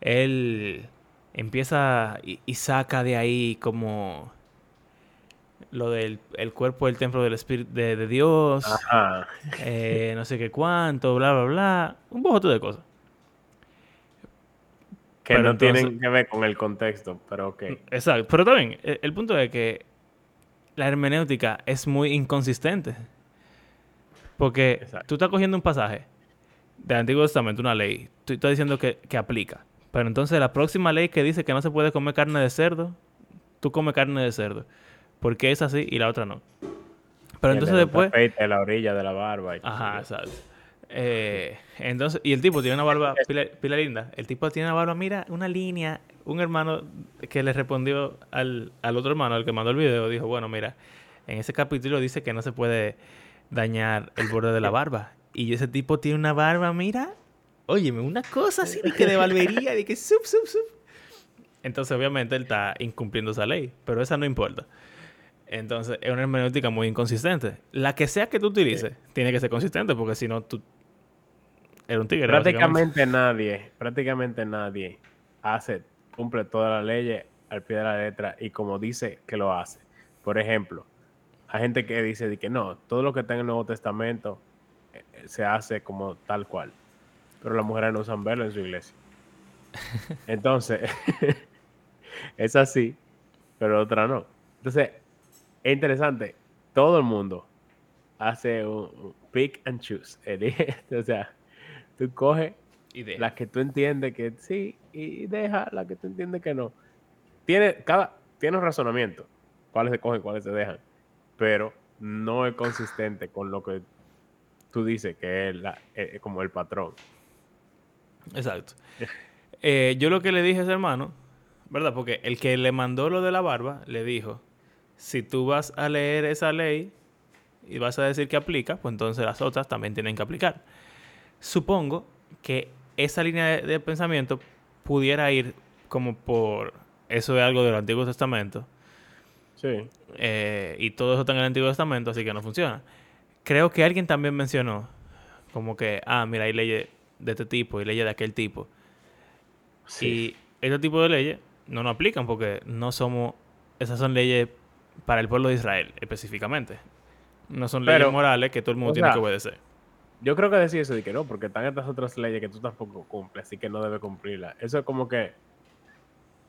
él empieza y, saca de ahí como lo del el cuerpo del templo del espíritu de, Dios, eh, no sé qué cuánto, bla, bla, bla, un poco de cosas. Que no tienen que ver con el contexto, pero ok. Exacto, pero también, el, el punto es que la hermenéutica es muy inconsistente. Porque tú estás cogiendo un pasaje del Antiguo Testamento, una ley, tú estás diciendo que, aplica. Pero entonces la próxima ley que dice que no se puede comer carne de cerdo, tú comes carne de cerdo. Porque es así y la otra no. Pero entonces después... De la orilla de la barba. Ajá, exacto. Eh, entonces, y el tipo tiene una barba pila, linda. El tipo tiene una barba, mira, una línea. Un hermano que le respondió al, al otro hermano, al que mandó el video, dijo, bueno, mira, en ese capítulo dice que no se puede dañar el borde de la barba. Y ese tipo tiene una barba, mira, óyeme, una cosa así de que de barbería, de que sub, sub, sub. Entonces, obviamente, él está incumpliendo esa ley, pero esa no importa. Entonces, es una hermenéutica muy inconsistente. La que sea que tú utilices, tiene que ser consistente, porque si no, tú eres un tigre. Prácticamente nadie, prácticamente nadie hace, cumple todas las leyes al pie de la letra y como dice que lo hace. Por ejemplo, hay gente que dice que no, todo lo que está en el Nuevo Testamento eh, eh, se hace como tal cual. Pero las mujeres no usan verlo en su iglesia. Entonces, es así, pero otra no. Entonces, es interesante. Todo el mundo hace un, pick and choose. o sea, tú coges las que tú entiendes que sí y deja las que tú entiendes que no. Tiene, cada, tiene un razonamiento. Cuáles se cogen, cuáles se dejan pero no es consistente con lo que tú dices que es, la, como el patrón. Exacto. Eh, yo lo que le dije a ese hermano, ¿verdad? Porque el que le mandó lo de la barba, le dijo, si tú vas a leer esa ley y vas a decir que aplica, pues entonces las otras también tienen que aplicar. Supongo que esa línea de, de pensamiento pudiera ir como por eso de algo del Antiguo Testamento, Sí. Eh, y todo eso está en el Antiguo Testamento, así que no funciona. Creo que alguien también mencionó, como que, ah, mira, hay leyes de este tipo y leyes de aquel tipo. Y este tipo de leyes no nos aplican porque no somos, esas son leyes para el pueblo de Israel específicamente. No son leyes morales que todo el mundo tiene que obedecer. Yo creo que decir eso de que no, porque están estas otras leyes que tú tampoco cumples, así que no debes cumplirlas. Eso es como que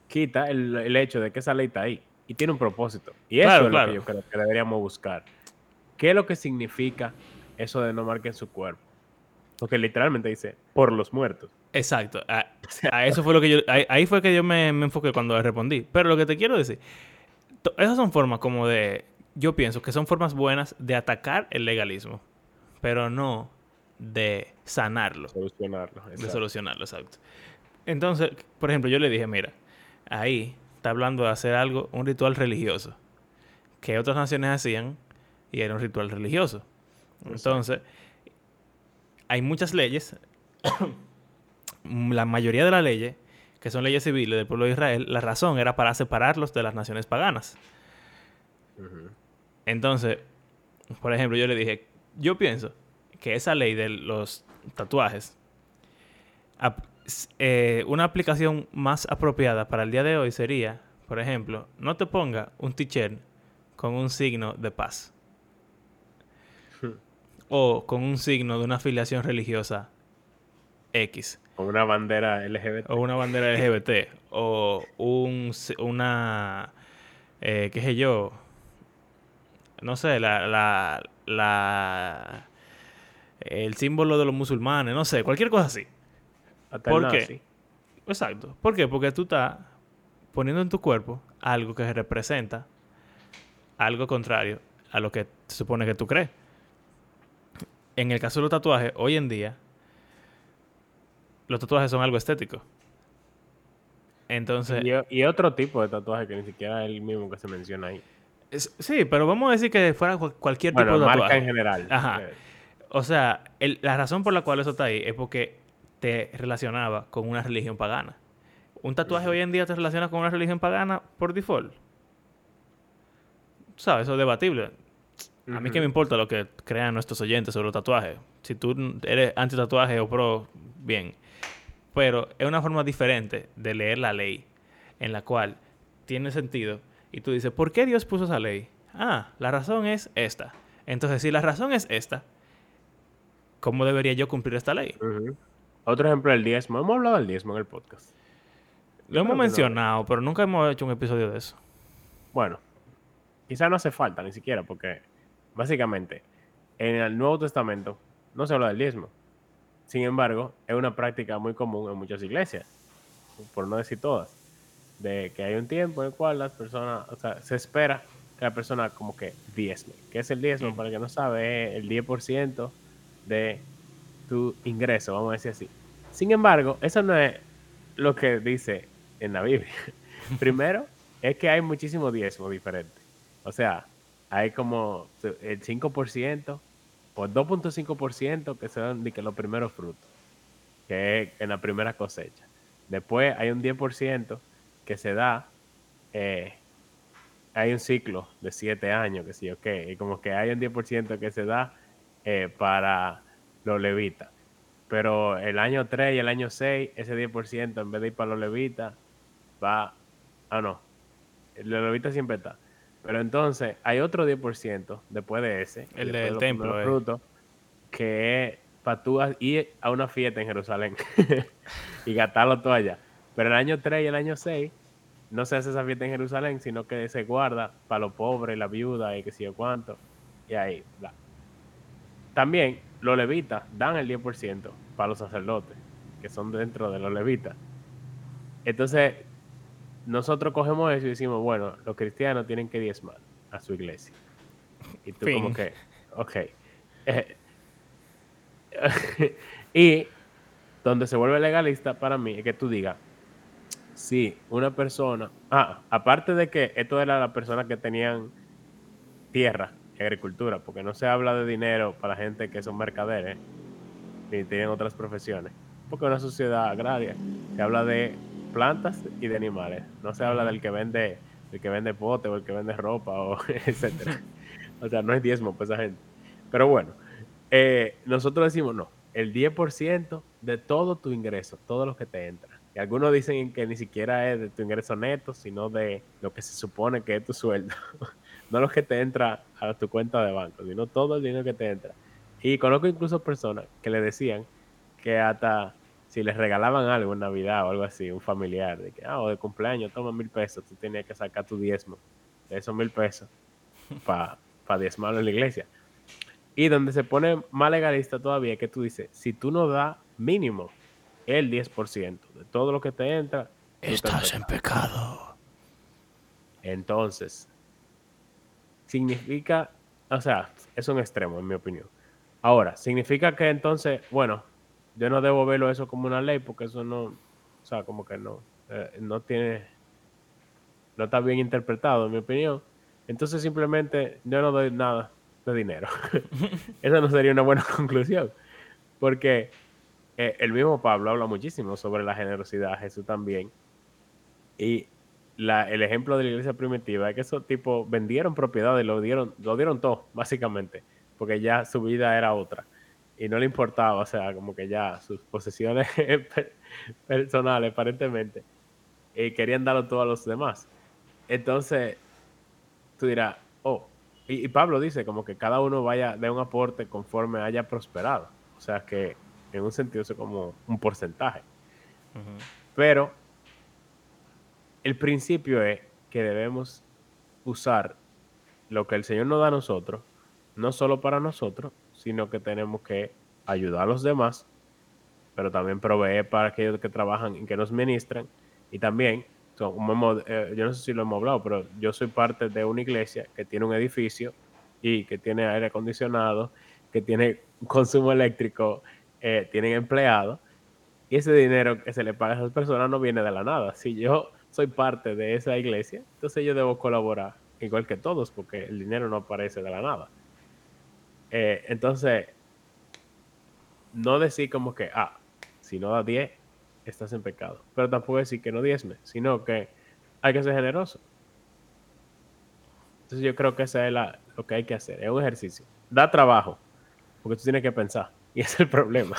quita el, el hecho de que esa ley está ahí y tiene un propósito. Y eso es lo que yo creo que deberíamos buscar. ¿Qué es lo que significa eso de no marquen su cuerpo? Porque literalmente dice, por los muertos. Exacto. A, eso fue lo que yo... Ahí, fue que yo me, enfoqué cuando respondí. Pero lo que te quiero decir, esas son formas como de... Yo pienso que son formas buenas de atacar el legalismo, pero no de sanarlo. Solucionarlo. De solucionarlo, exacto. Entonces, por ejemplo, yo le dije, mira, ahí está hablando de hacer algo, un ritual religioso, que otras naciones hacían y era un ritual religioso. Entonces, hay muchas leyes, la mayoría de las leyes, que son leyes civiles del pueblo de Israel, la razón era para separarlos de las naciones paganas. Entonces, por ejemplo, yo le dije, yo pienso que esa ley de los tatuajes eh, una aplicación más apropiada para el día de hoy sería, por ejemplo, no te ponga un t-shirt con un signo de paz. o con un signo de una afiliación religiosa X. O una bandera LGBT. O una bandera LGBT. o un, una, eh, qué sé yo, no sé, la, la, la, el símbolo de los musulmanes, no sé, cualquier cosa así. ¿Por qué? Exacto. ¿Por qué? Porque tú estás poniendo en tu cuerpo algo que representa algo contrario a lo que se supone que tú crees. En el caso de los tatuajes, hoy en día, los tatuajes son algo estético. Entonces. Y, otro tipo de tatuaje que ni siquiera es el mismo que se menciona ahí. sí, pero vamos a decir que fuera cualquier tipo de marca en general. Ajá. Eh. O sea, la razón por la cual eso está ahí es porque te relacionaba con una religión pagana. ¿Un tatuaje hoy en día te relaciona con una religión pagana por default? ¿Sabes? Eso es debatible. A mí que me importa lo que crean nuestros oyentes sobre los tatuajes. Si tú eres anti-tatuaje o pro, bien. Pero es una forma diferente de leer la ley en la cual tiene sentido y tú dices, ¿por qué Dios puso esa ley? Ah, la razón es esta. Entonces, si la razón es esta, ¿cómo debería yo cumplir esta ley? Otro ejemplo del diezmo. Hemos hablado del diezmo en el podcast. Lo hemos mencionado, pero nunca hemos hecho un episodio de eso. Bueno, quizá no hace falta ni siquiera, porque básicamente en el Nuevo Testamento no se habla del diezmo. Sin embargo, es una práctica muy común en muchas iglesias, por no decir todas de que hay un tiempo en el cual las personas, o sea, se espera que la persona como que diezme. ¿Qué es el diezmo? Para el que no sabe, es el 10% de tu ingreso, vamos a decir así. Sin embargo, eso no es lo que dice en la Biblia. Primero, es que hay muchísimos diezmos diferentes. O sea, hay como el 5% el 2.5% que son de que los primeros frutos, que es en la primera cosecha. Después hay un 10% que se da, eh, hay un ciclo de siete años, que sí, ok, y como que hay un 10% que se da eh, para los levitas. Pero el año 3 y el año 6, ese 10% en vez de ir para los levitas, va, ah no, el levitas siempre está. Pero entonces hay otro 10% después de ese, el del templo, eh. fruto, que es para tú ir a una fiesta en Jerusalén y gastarlo todo allá. Pero el año 3 y el año 6 no se hace esa fiesta en Jerusalén, sino que se guarda para los pobres, la viuda y qué sé yo cuánto. Y ahí, bla. También los levitas dan el 10% para los sacerdotes, que son dentro de los levitas. Entonces, nosotros cogemos eso y decimos, bueno, los cristianos tienen que diezmar a su iglesia. Y tú como que, ok. y donde se vuelve legalista para mí es que tú digas, si una persona, ah, aparte de que esto era la persona que tenían tierra y agricultura, porque no se habla de dinero para gente que son mercaderes ni tienen otras profesiones, porque es una sociedad agraria, se habla de plantas y de animales, no se habla del que vende, el que vende pote o el que vende ropa o etcétera. O sea, no es diezmo para esa gente. Pero bueno, eh, nosotros decimos no, el 10% de todo tu ingreso, todo lo que te entra algunos dicen que ni siquiera es de tu ingreso neto, sino de lo que se supone que es tu sueldo. no lo que te entra a tu cuenta de banco, sino todo el dinero que te entra. Y conozco incluso personas que le decían que hasta si les regalaban algo en Navidad o algo así, un familiar, de que, ah, o de cumpleaños, toma mil pesos, tú tenías que sacar tu diezmo de esos mil pesos para pa diezmarlo en la iglesia. Y donde se pone más legalista todavía es que tú dices, si tú no das mínimo el 10% de todo lo que te entra. Estás en pecado. Entonces, significa, o sea, es un extremo en mi opinión. Ahora, significa que entonces, bueno, yo no debo verlo eso como una ley porque eso no, o sea, como que no, eh, no tiene, no está bien interpretado en mi opinión. Entonces simplemente yo no doy nada de dinero. Esa no sería una buena conclusión. Porque eh, el mismo Pablo habla muchísimo sobre la generosidad, Jesús también. Y el ejemplo de la iglesia primitiva es que esos tipos vendieron propiedades, lo dieron, lo dieron todo, básicamente, porque ya su vida era otra. Y no le importaba, o sea, como que ya sus posesiones personales, aparentemente, y querían darlo todo a los demás. Entonces, tú dirás, oh, y, y Pablo dice como que cada uno vaya de un aporte conforme haya prosperado. O sea que en un sentido es como un porcentaje. Pero el principio es que debemos usar lo que el Señor nos da a nosotros, no solo para nosotros, sino que tenemos que ayudar a los demás, pero también proveer para aquellos que trabajan y que nos ministran. Y también, eh, yo no sé si lo hemos hablado, pero yo soy parte de una iglesia que tiene un edificio y que tiene aire acondicionado, que tiene consumo eléctrico, eh, tienen empleados y ese dinero que se le paga a esas personas no viene de la nada. Si yo soy parte de esa iglesia, entonces yo debo colaborar igual que todos, porque el dinero no aparece de la nada. Eh, entonces, no decir como que, ah, si no da 10, estás en pecado. Pero tampoco decir que no diezme, sino que hay que ser generoso. Entonces yo creo que eso es lo que hay que hacer. Es un ejercicio. Da trabajo, porque tú tienes que pensar. Y es el problema.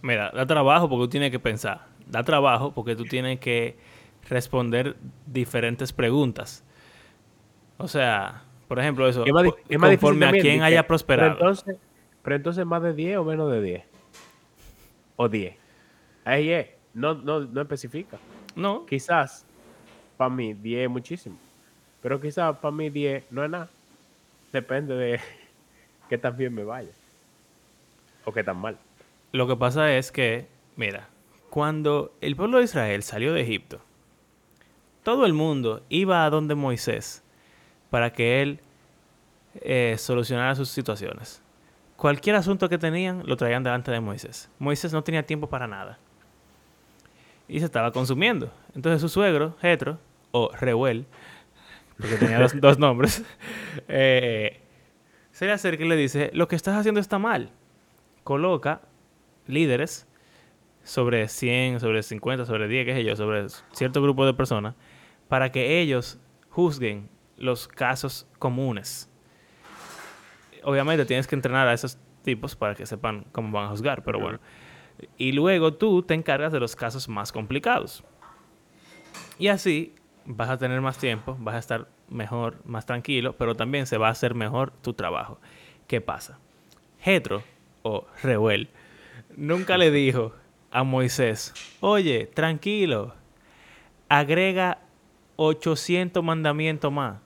Mira, da trabajo porque tú tienes que pensar. Da trabajo porque tú tienes que responder diferentes preguntas. O sea, por ejemplo, eso, es más, conforme a quien haya prosperado. Pero entonces, pero entonces, ¿más de 10 o menos de 10? O 10. Ahí es. No, no, no especifica. No. Quizás, para mí, 10 es muchísimo. Pero quizás para mí 10 no es nada. Depende de qué tan bien me vaya. O qué tan mal. Lo que pasa es que, mira, cuando el pueblo de Israel salió de Egipto, todo el mundo iba a donde Moisés para que él eh, solucionara sus situaciones. Cualquier asunto que tenían lo traían delante de Moisés. Moisés no tenía tiempo para nada. Y se estaba consumiendo. Entonces su suegro, Jetro, o Reuel, porque tenía dos, nombres, eh, se le acerca y le dice, lo que estás haciendo está mal. Coloca líderes sobre 100, sobre 50, sobre 10, qué sé yo, sobre cierto grupo de personas, para que ellos juzguen los casos comunes. Obviamente tienes que entrenar a esos tipos para que sepan cómo van a juzgar, pero bueno. Y luego tú te encargas de los casos más complicados. Y así vas a tener más tiempo, vas a estar mejor, más tranquilo, pero también se va a hacer mejor tu trabajo. ¿Qué pasa? Jetro o Reuel nunca le dijo a Moisés, oye, tranquilo, agrega 800 mandamientos más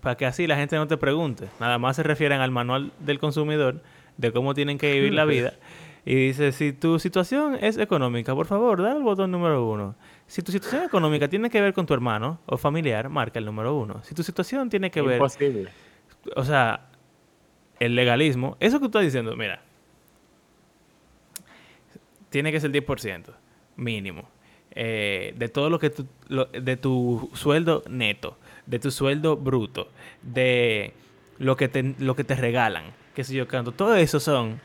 para que así la gente no te pregunte. Nada más se refieren al manual del consumidor de cómo tienen que vivir la vida. Y dice, si tu situación es económica, por favor, da el botón número uno. Si tu situación económica tiene que ver con tu hermano o familiar, marca el número uno. Si tu situación tiene que ver... O sea, el legalismo, eso que tú estás diciendo, mira, tiene que ser el 10% mínimo. Eh, de todo lo que tu, de tu sueldo neto de tu sueldo bruto, de lo que te, lo que te regalan, qué sé yo, canto. Todo eso son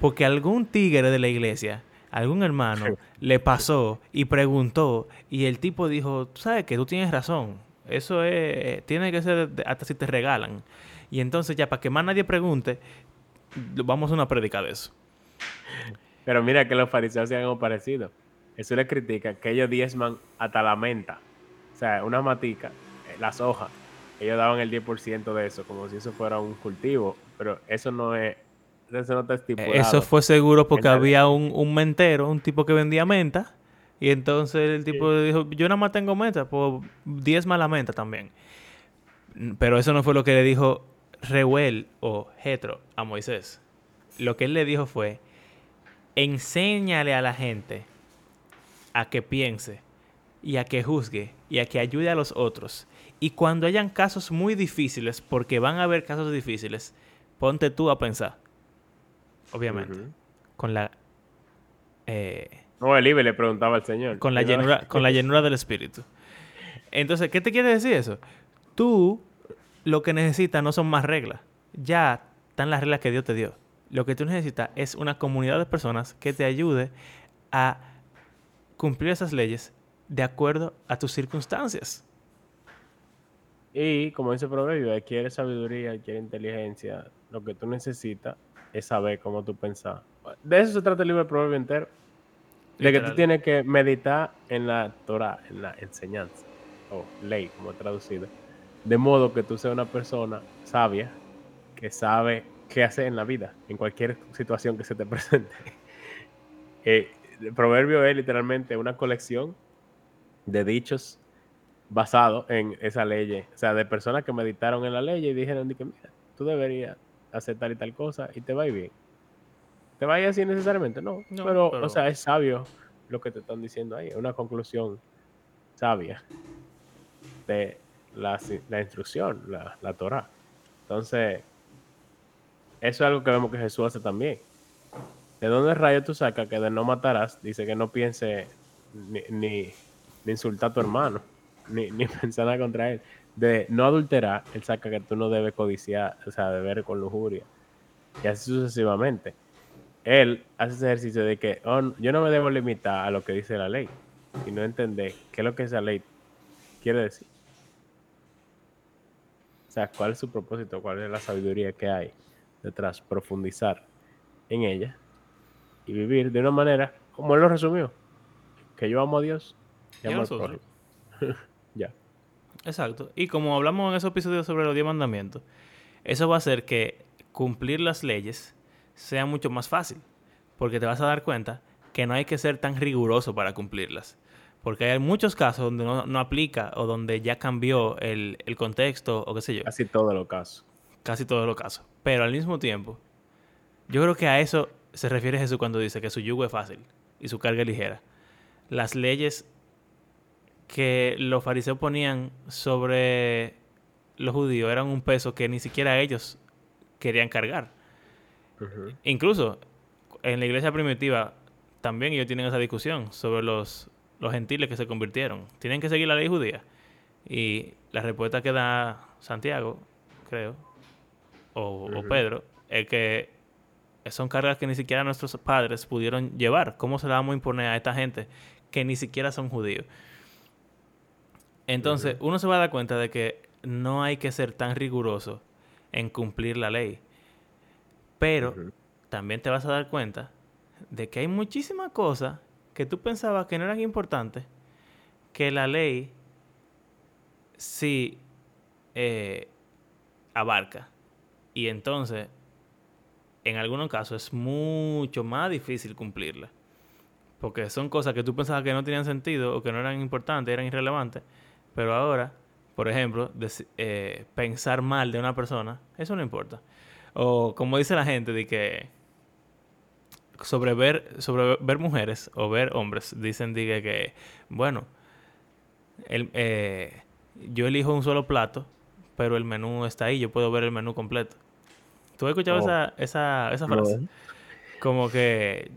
porque algún tigre de la iglesia, algún hermano, le pasó y preguntó y el tipo dijo, sabes que tú tienes razón, eso es, tiene que ser hasta si te regalan. Y entonces ya para que más nadie pregunte, vamos a una predica de eso. Pero mira que los fariseos se han parecido. Eso le critica que ellos diezman hasta la menta. O sea, una matica las hojas, ellos daban el 10% de eso, como si eso fuera un cultivo, pero eso no es, eso no está estipulado. Eso fue seguro porque había un, un, mentero, un tipo que vendía menta, y entonces el tipo dijo, yo nada más tengo menta, pues 10 más la menta también. Pero eso no fue lo que le dijo Reuel o Jetro a Moisés. Lo que él le dijo fue, enséñale a la gente a que piense y a que juzgue y a que ayude a los otros y cuando hayan casos muy difíciles, porque van a haber casos difíciles, ponte tú a pensar. Obviamente. Con la. Eh, no, el le preguntaba al Señor. Con la, llenura, con la llenura del Espíritu. Entonces, ¿qué te quiere decir eso? Tú lo que necesitas no son más reglas. Ya están las reglas que Dios te dio. Lo que tú necesitas es una comunidad de personas que te ayude a cumplir esas leyes de acuerdo a tus circunstancias. Y como dice el proverbio, adquiere sabiduría, adquiere inteligencia. Lo que tú necesitas es saber cómo tú pensás. De eso se trata el libro del proverbio entero. De que tú tienes que meditar en la Torah, en la enseñanza, o ley, como traducido. De modo que tú seas una persona sabia que sabe qué hacer en la vida, en cualquier situación que se te presente. Eh, el proverbio es literalmente una colección de dichos basado en esa ley. O sea, de personas que meditaron en la ley y dijeron que, mira, tú deberías hacer tal y tal cosa y te va a ir bien. ¿Te va a ir así necesariamente? No, pero, o sea, es sabio lo que te están diciendo ahí. Es una conclusión sabia de la, instrucción, la, la Torah. Entonces, eso es algo que vemos que Jesús hace también. ¿De dónde rayo tú sacas que de no matarás? Dice que no piense ni, ni, ni insultar a tu hermano ni, ni pensar nada contra él. de no adulterar, él saca que tú no debes codiciar, o sea, beber con lujuria. Y así sucesivamente. Él hace ese ejercicio de que oh, yo no me debo limitar a lo que dice la ley, sino entender qué es lo que esa ley quiere decir. O sea, cuál es su propósito, cuál es la sabiduría que hay detrás, profundizar en ella y vivir de una manera como él lo resumió, que yo amo a Dios y amo al ya. Exacto. Y como hablamos en esos episodios sobre los diez mandamientos, eso va a hacer que cumplir las leyes sea mucho más fácil. Porque te vas a dar cuenta que no hay que ser tan riguroso para cumplirlas. Porque hay muchos casos donde no, aplica o donde ya cambió el, el, contexto o qué sé yo. Casi todos los casos. Casi todos los casos. Pero al mismo tiempo, yo creo que a eso se refiere Jesús cuando dice que su yugo es fácil y su carga es ligera. Las leyes que los fariseos ponían sobre los judíos eran un peso que ni siquiera ellos querían cargar. Incluso en la iglesia primitiva también ellos tienen esa discusión sobre los, los gentiles que se convirtieron. ¿Tienen que seguir la ley judía? Y la respuesta que da Santiago, creo, o, o Pedro, es que son cargas que ni siquiera nuestros padres pudieron llevar. ¿Cómo se la vamos a imponer a esta gente que ni siquiera son judíos? Entonces, uno se va a dar cuenta de que no hay que ser tan riguroso en cumplir la ley. Pero también te vas a dar cuenta de que hay muchísimas cosas que tú pensabas que no eran importantes, que la ley sí eh, abarca. Y entonces, en algunos casos es mucho más difícil cumplirla. Porque son cosas que tú pensabas que no tenían sentido o que no eran importantes, eran irrelevantes pero ahora, por ejemplo, eh, pensar mal de una persona, eso no importa. O como dice la gente, de que sobre ver, sobre ver mujeres o ver hombres, dicen que, bueno, el, eh, yo elijo un solo plato, pero el menú está ahí, yo puedo ver el menú completo. ¿Tú has escuchado oh. esa, esa, esa frase? Como que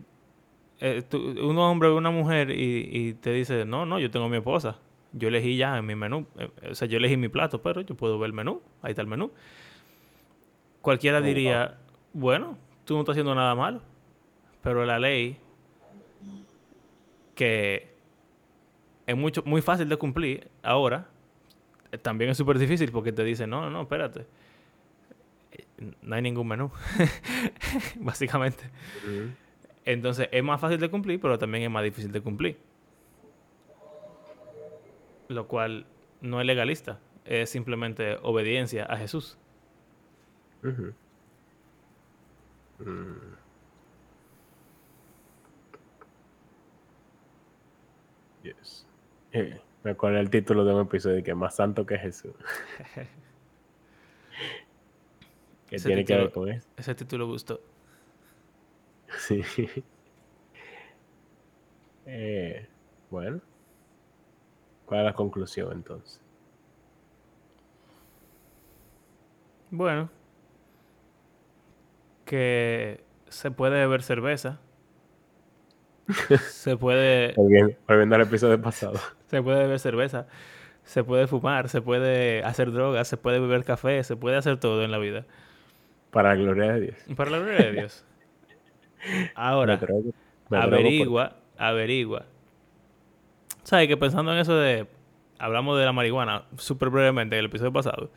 eh, un hombre o una mujer y, y, te dice, no, no, yo tengo mi esposa yo elegí ya en mi menú, eh, o sea, yo elegí mi plato, pero yo puedo ver el menú, ahí está el menú. Cualquiera oh, diría, bueno, tú no estás haciendo nada malo, pero la ley, que es mucho, muy fácil de cumplir ahora, eh, también es súper difícil porque te dice, no, no, espérate, no hay ningún menú, básicamente. Entonces es más fácil de cumplir, pero también es más difícil de cumplir lo cual no es legalista, es simplemente obediencia a Jesús. Mm. Yes. Eh, me acuerdo el título de un episodio que más santo que Jesús. ¿Qué tiene que ver con eso? Ese título gustó. Sí. Eh, bueno. ¿Cuál es la conclusión entonces? Bueno, que se puede beber cerveza. se puede. Volviendo al episodio pasado. Se puede beber cerveza. Se puede fumar, se puede hacer drogas, se puede beber café, se puede hacer todo en la vida. Para la gloria de Dios. Para la gloria de Dios. Ahora, averigua, averigua ¿Sabes? Que pensando en eso de. Hablamos de la marihuana súper brevemente en el episodio pasado.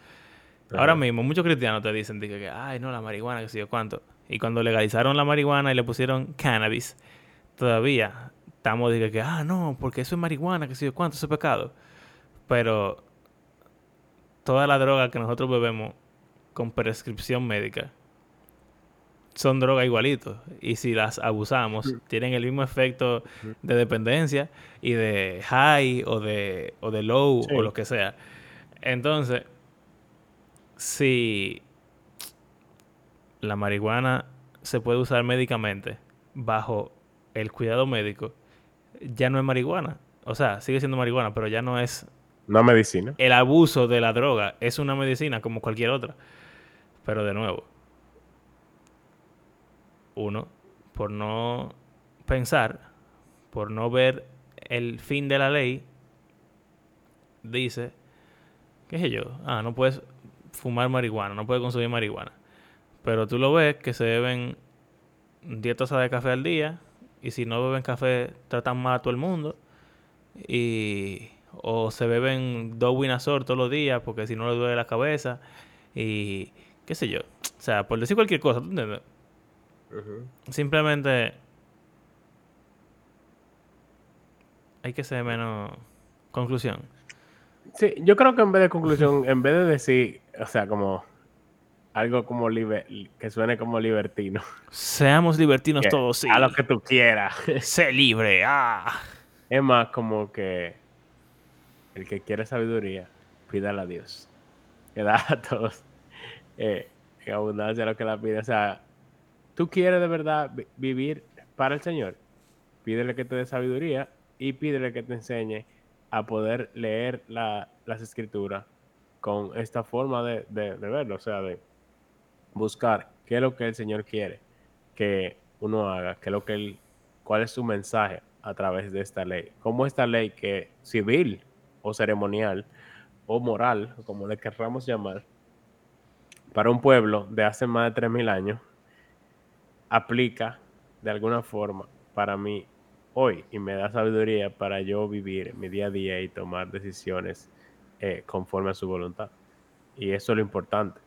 Ahora mismo, muchos cristianos te dicen que, ay, no, la marihuana, que sé yo cuánto. Y cuando legalizaron la marihuana y le pusieron cannabis, todavía estamos de que, ah, no, porque eso es marihuana, que sé yo cuánto, eso es pecado. Pero toda la droga que nosotros bebemos con prescripción médica son drogas igualitos. Y si las abusamos, tienen el mismo efecto de dependencia y de high o de, o de low o lo que sea. Entonces, si la marihuana se puede usar médicamente bajo el cuidado médico, ya no es marihuana. O sea, sigue siendo marihuana, pero ya no es... Una medicina. El abuso de la droga es una medicina como cualquier otra. Pero de nuevo, uno, por no pensar, por no ver el fin de la ley, dice ¿Qué sé yo? Ah, no puedes fumar marihuana, no puedes consumir marihuana. Pero tú lo ves que se beben 10 tazas de café al día y si no beben café tratan mal a todo el mundo. Y o se beben dos Winazor todos los días porque si no les duele la cabeza y qué sé yo. O sea, por decir cualquier cosa, ¿tú entiendes? Simplemente hay que ser menos conclusión. Sí, yo creo que en vez de conclusión, en vez de decir, o sea, como algo como que suene como libertino. Seamos libertinos todos, sí. A lo que tú quieras. sé libre, ah. Es más como que el que quiere sabiduría, pídala a Dios. Que da a todos eh, en abundancia lo que la pide. O sea, tú quieres de verdad vivir para el Señor, pídele que te dé sabiduría y pídele que te enseñe a poder leer las escrituras con esta forma de, de, verlo, o sea, de buscar qué es lo que el Señor quiere que uno haga, qué es lo que él, cuál es su mensaje a través de esta ley. Como esta ley que civil o ceremonial o moral, como le querramos llamar, para un pueblo de hace más de 3.000 años, aplica de alguna forma para mí hoy y me da sabiduría para yo vivir mi día a día y tomar decisiones eh, conforme a su voluntad. Y eso es lo importante.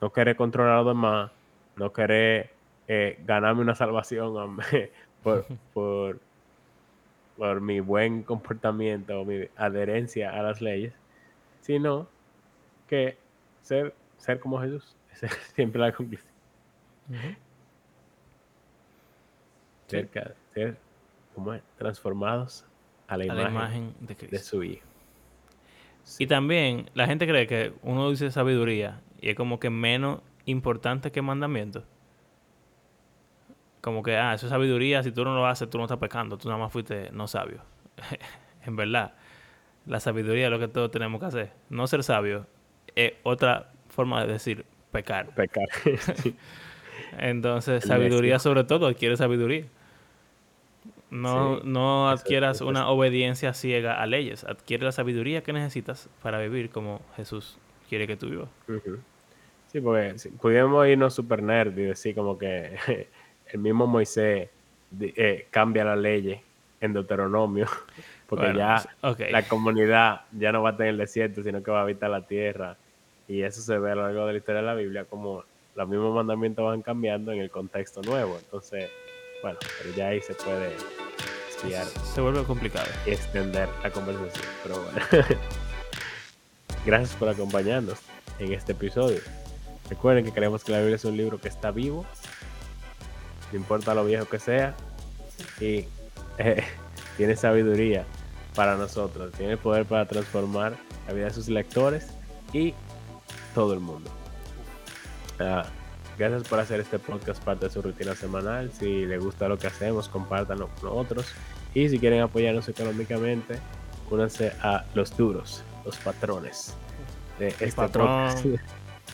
No querer controlar a los demás, no querer eh, ganarme una salvación por, por, por mi buen comportamiento o mi adherencia a las leyes, sino que ser, ser como Jesús. Esa es siempre la conclusión. Ser, como transformados a la, imagen, de, su Hijo. Y también la gente cree que uno dice sabiduría y es como que menos importante que mandamiento. Como que, ah, eso es sabiduría, si tú no lo haces, tú no estás pecando, tú nada más fuiste no sabio. en verdad, la sabiduría es lo que todos tenemos que hacer. No ser sabio es otra forma de decir pecar. Pecar. Entonces, sabiduría sobre todo, adquiere sabiduría. No, no adquieras una obediencia ciega a leyes. Adquiere la sabiduría que necesitas para vivir como Jesús quiere que tú vivas. Sí, porque si pudiéramos irnos super nerd y decir como que el mismo Moisés eh, cambia la ley en Deuteronomio, porque ya la comunidad ya no va a tener el desierto, sino que va a habitar la tierra. Y eso se ve a lo largo de la historia de la Biblia, como los mismos mandamientos van cambiando en el contexto nuevo. Entonces, bueno, pero ya ahí se puede espiar. Se vuelve complicado. Extender la conversación. Pero bueno. Gracias por acompañarnos en este episodio. Recuerden que creemos que la Biblia es un libro que está vivo no importa lo viejo que sea, y eh, tiene sabiduría para nosotros, tiene el poder para transformar la vida de sus lectores y todo el mundo. Ah, gracias por hacer este podcast parte de su rutina semanal. Si les gusta lo que hacemos, compártanlo con otros. Y si quieren apoyarnos económicamente, únanse a los duros, los patrones de este podcast.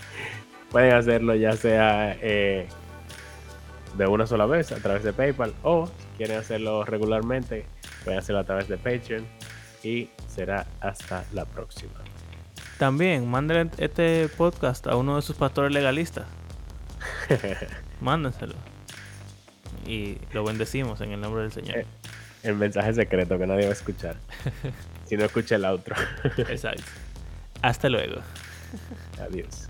Pueden hacerlo ya sea eh, de una sola vez a través de PayPal o si quieren hacerlo regularmente pueden hacerlo a través de Patreon y será hasta la próxima. También manden este podcast a uno de sus pastores legalistas. Mándenselo. Y lo bendecimos en el nombre del Señor. Eh, el mensaje secreto que nadie va a escuchar. si no escucha el outro. Exacto. Hasta luego. Adiós.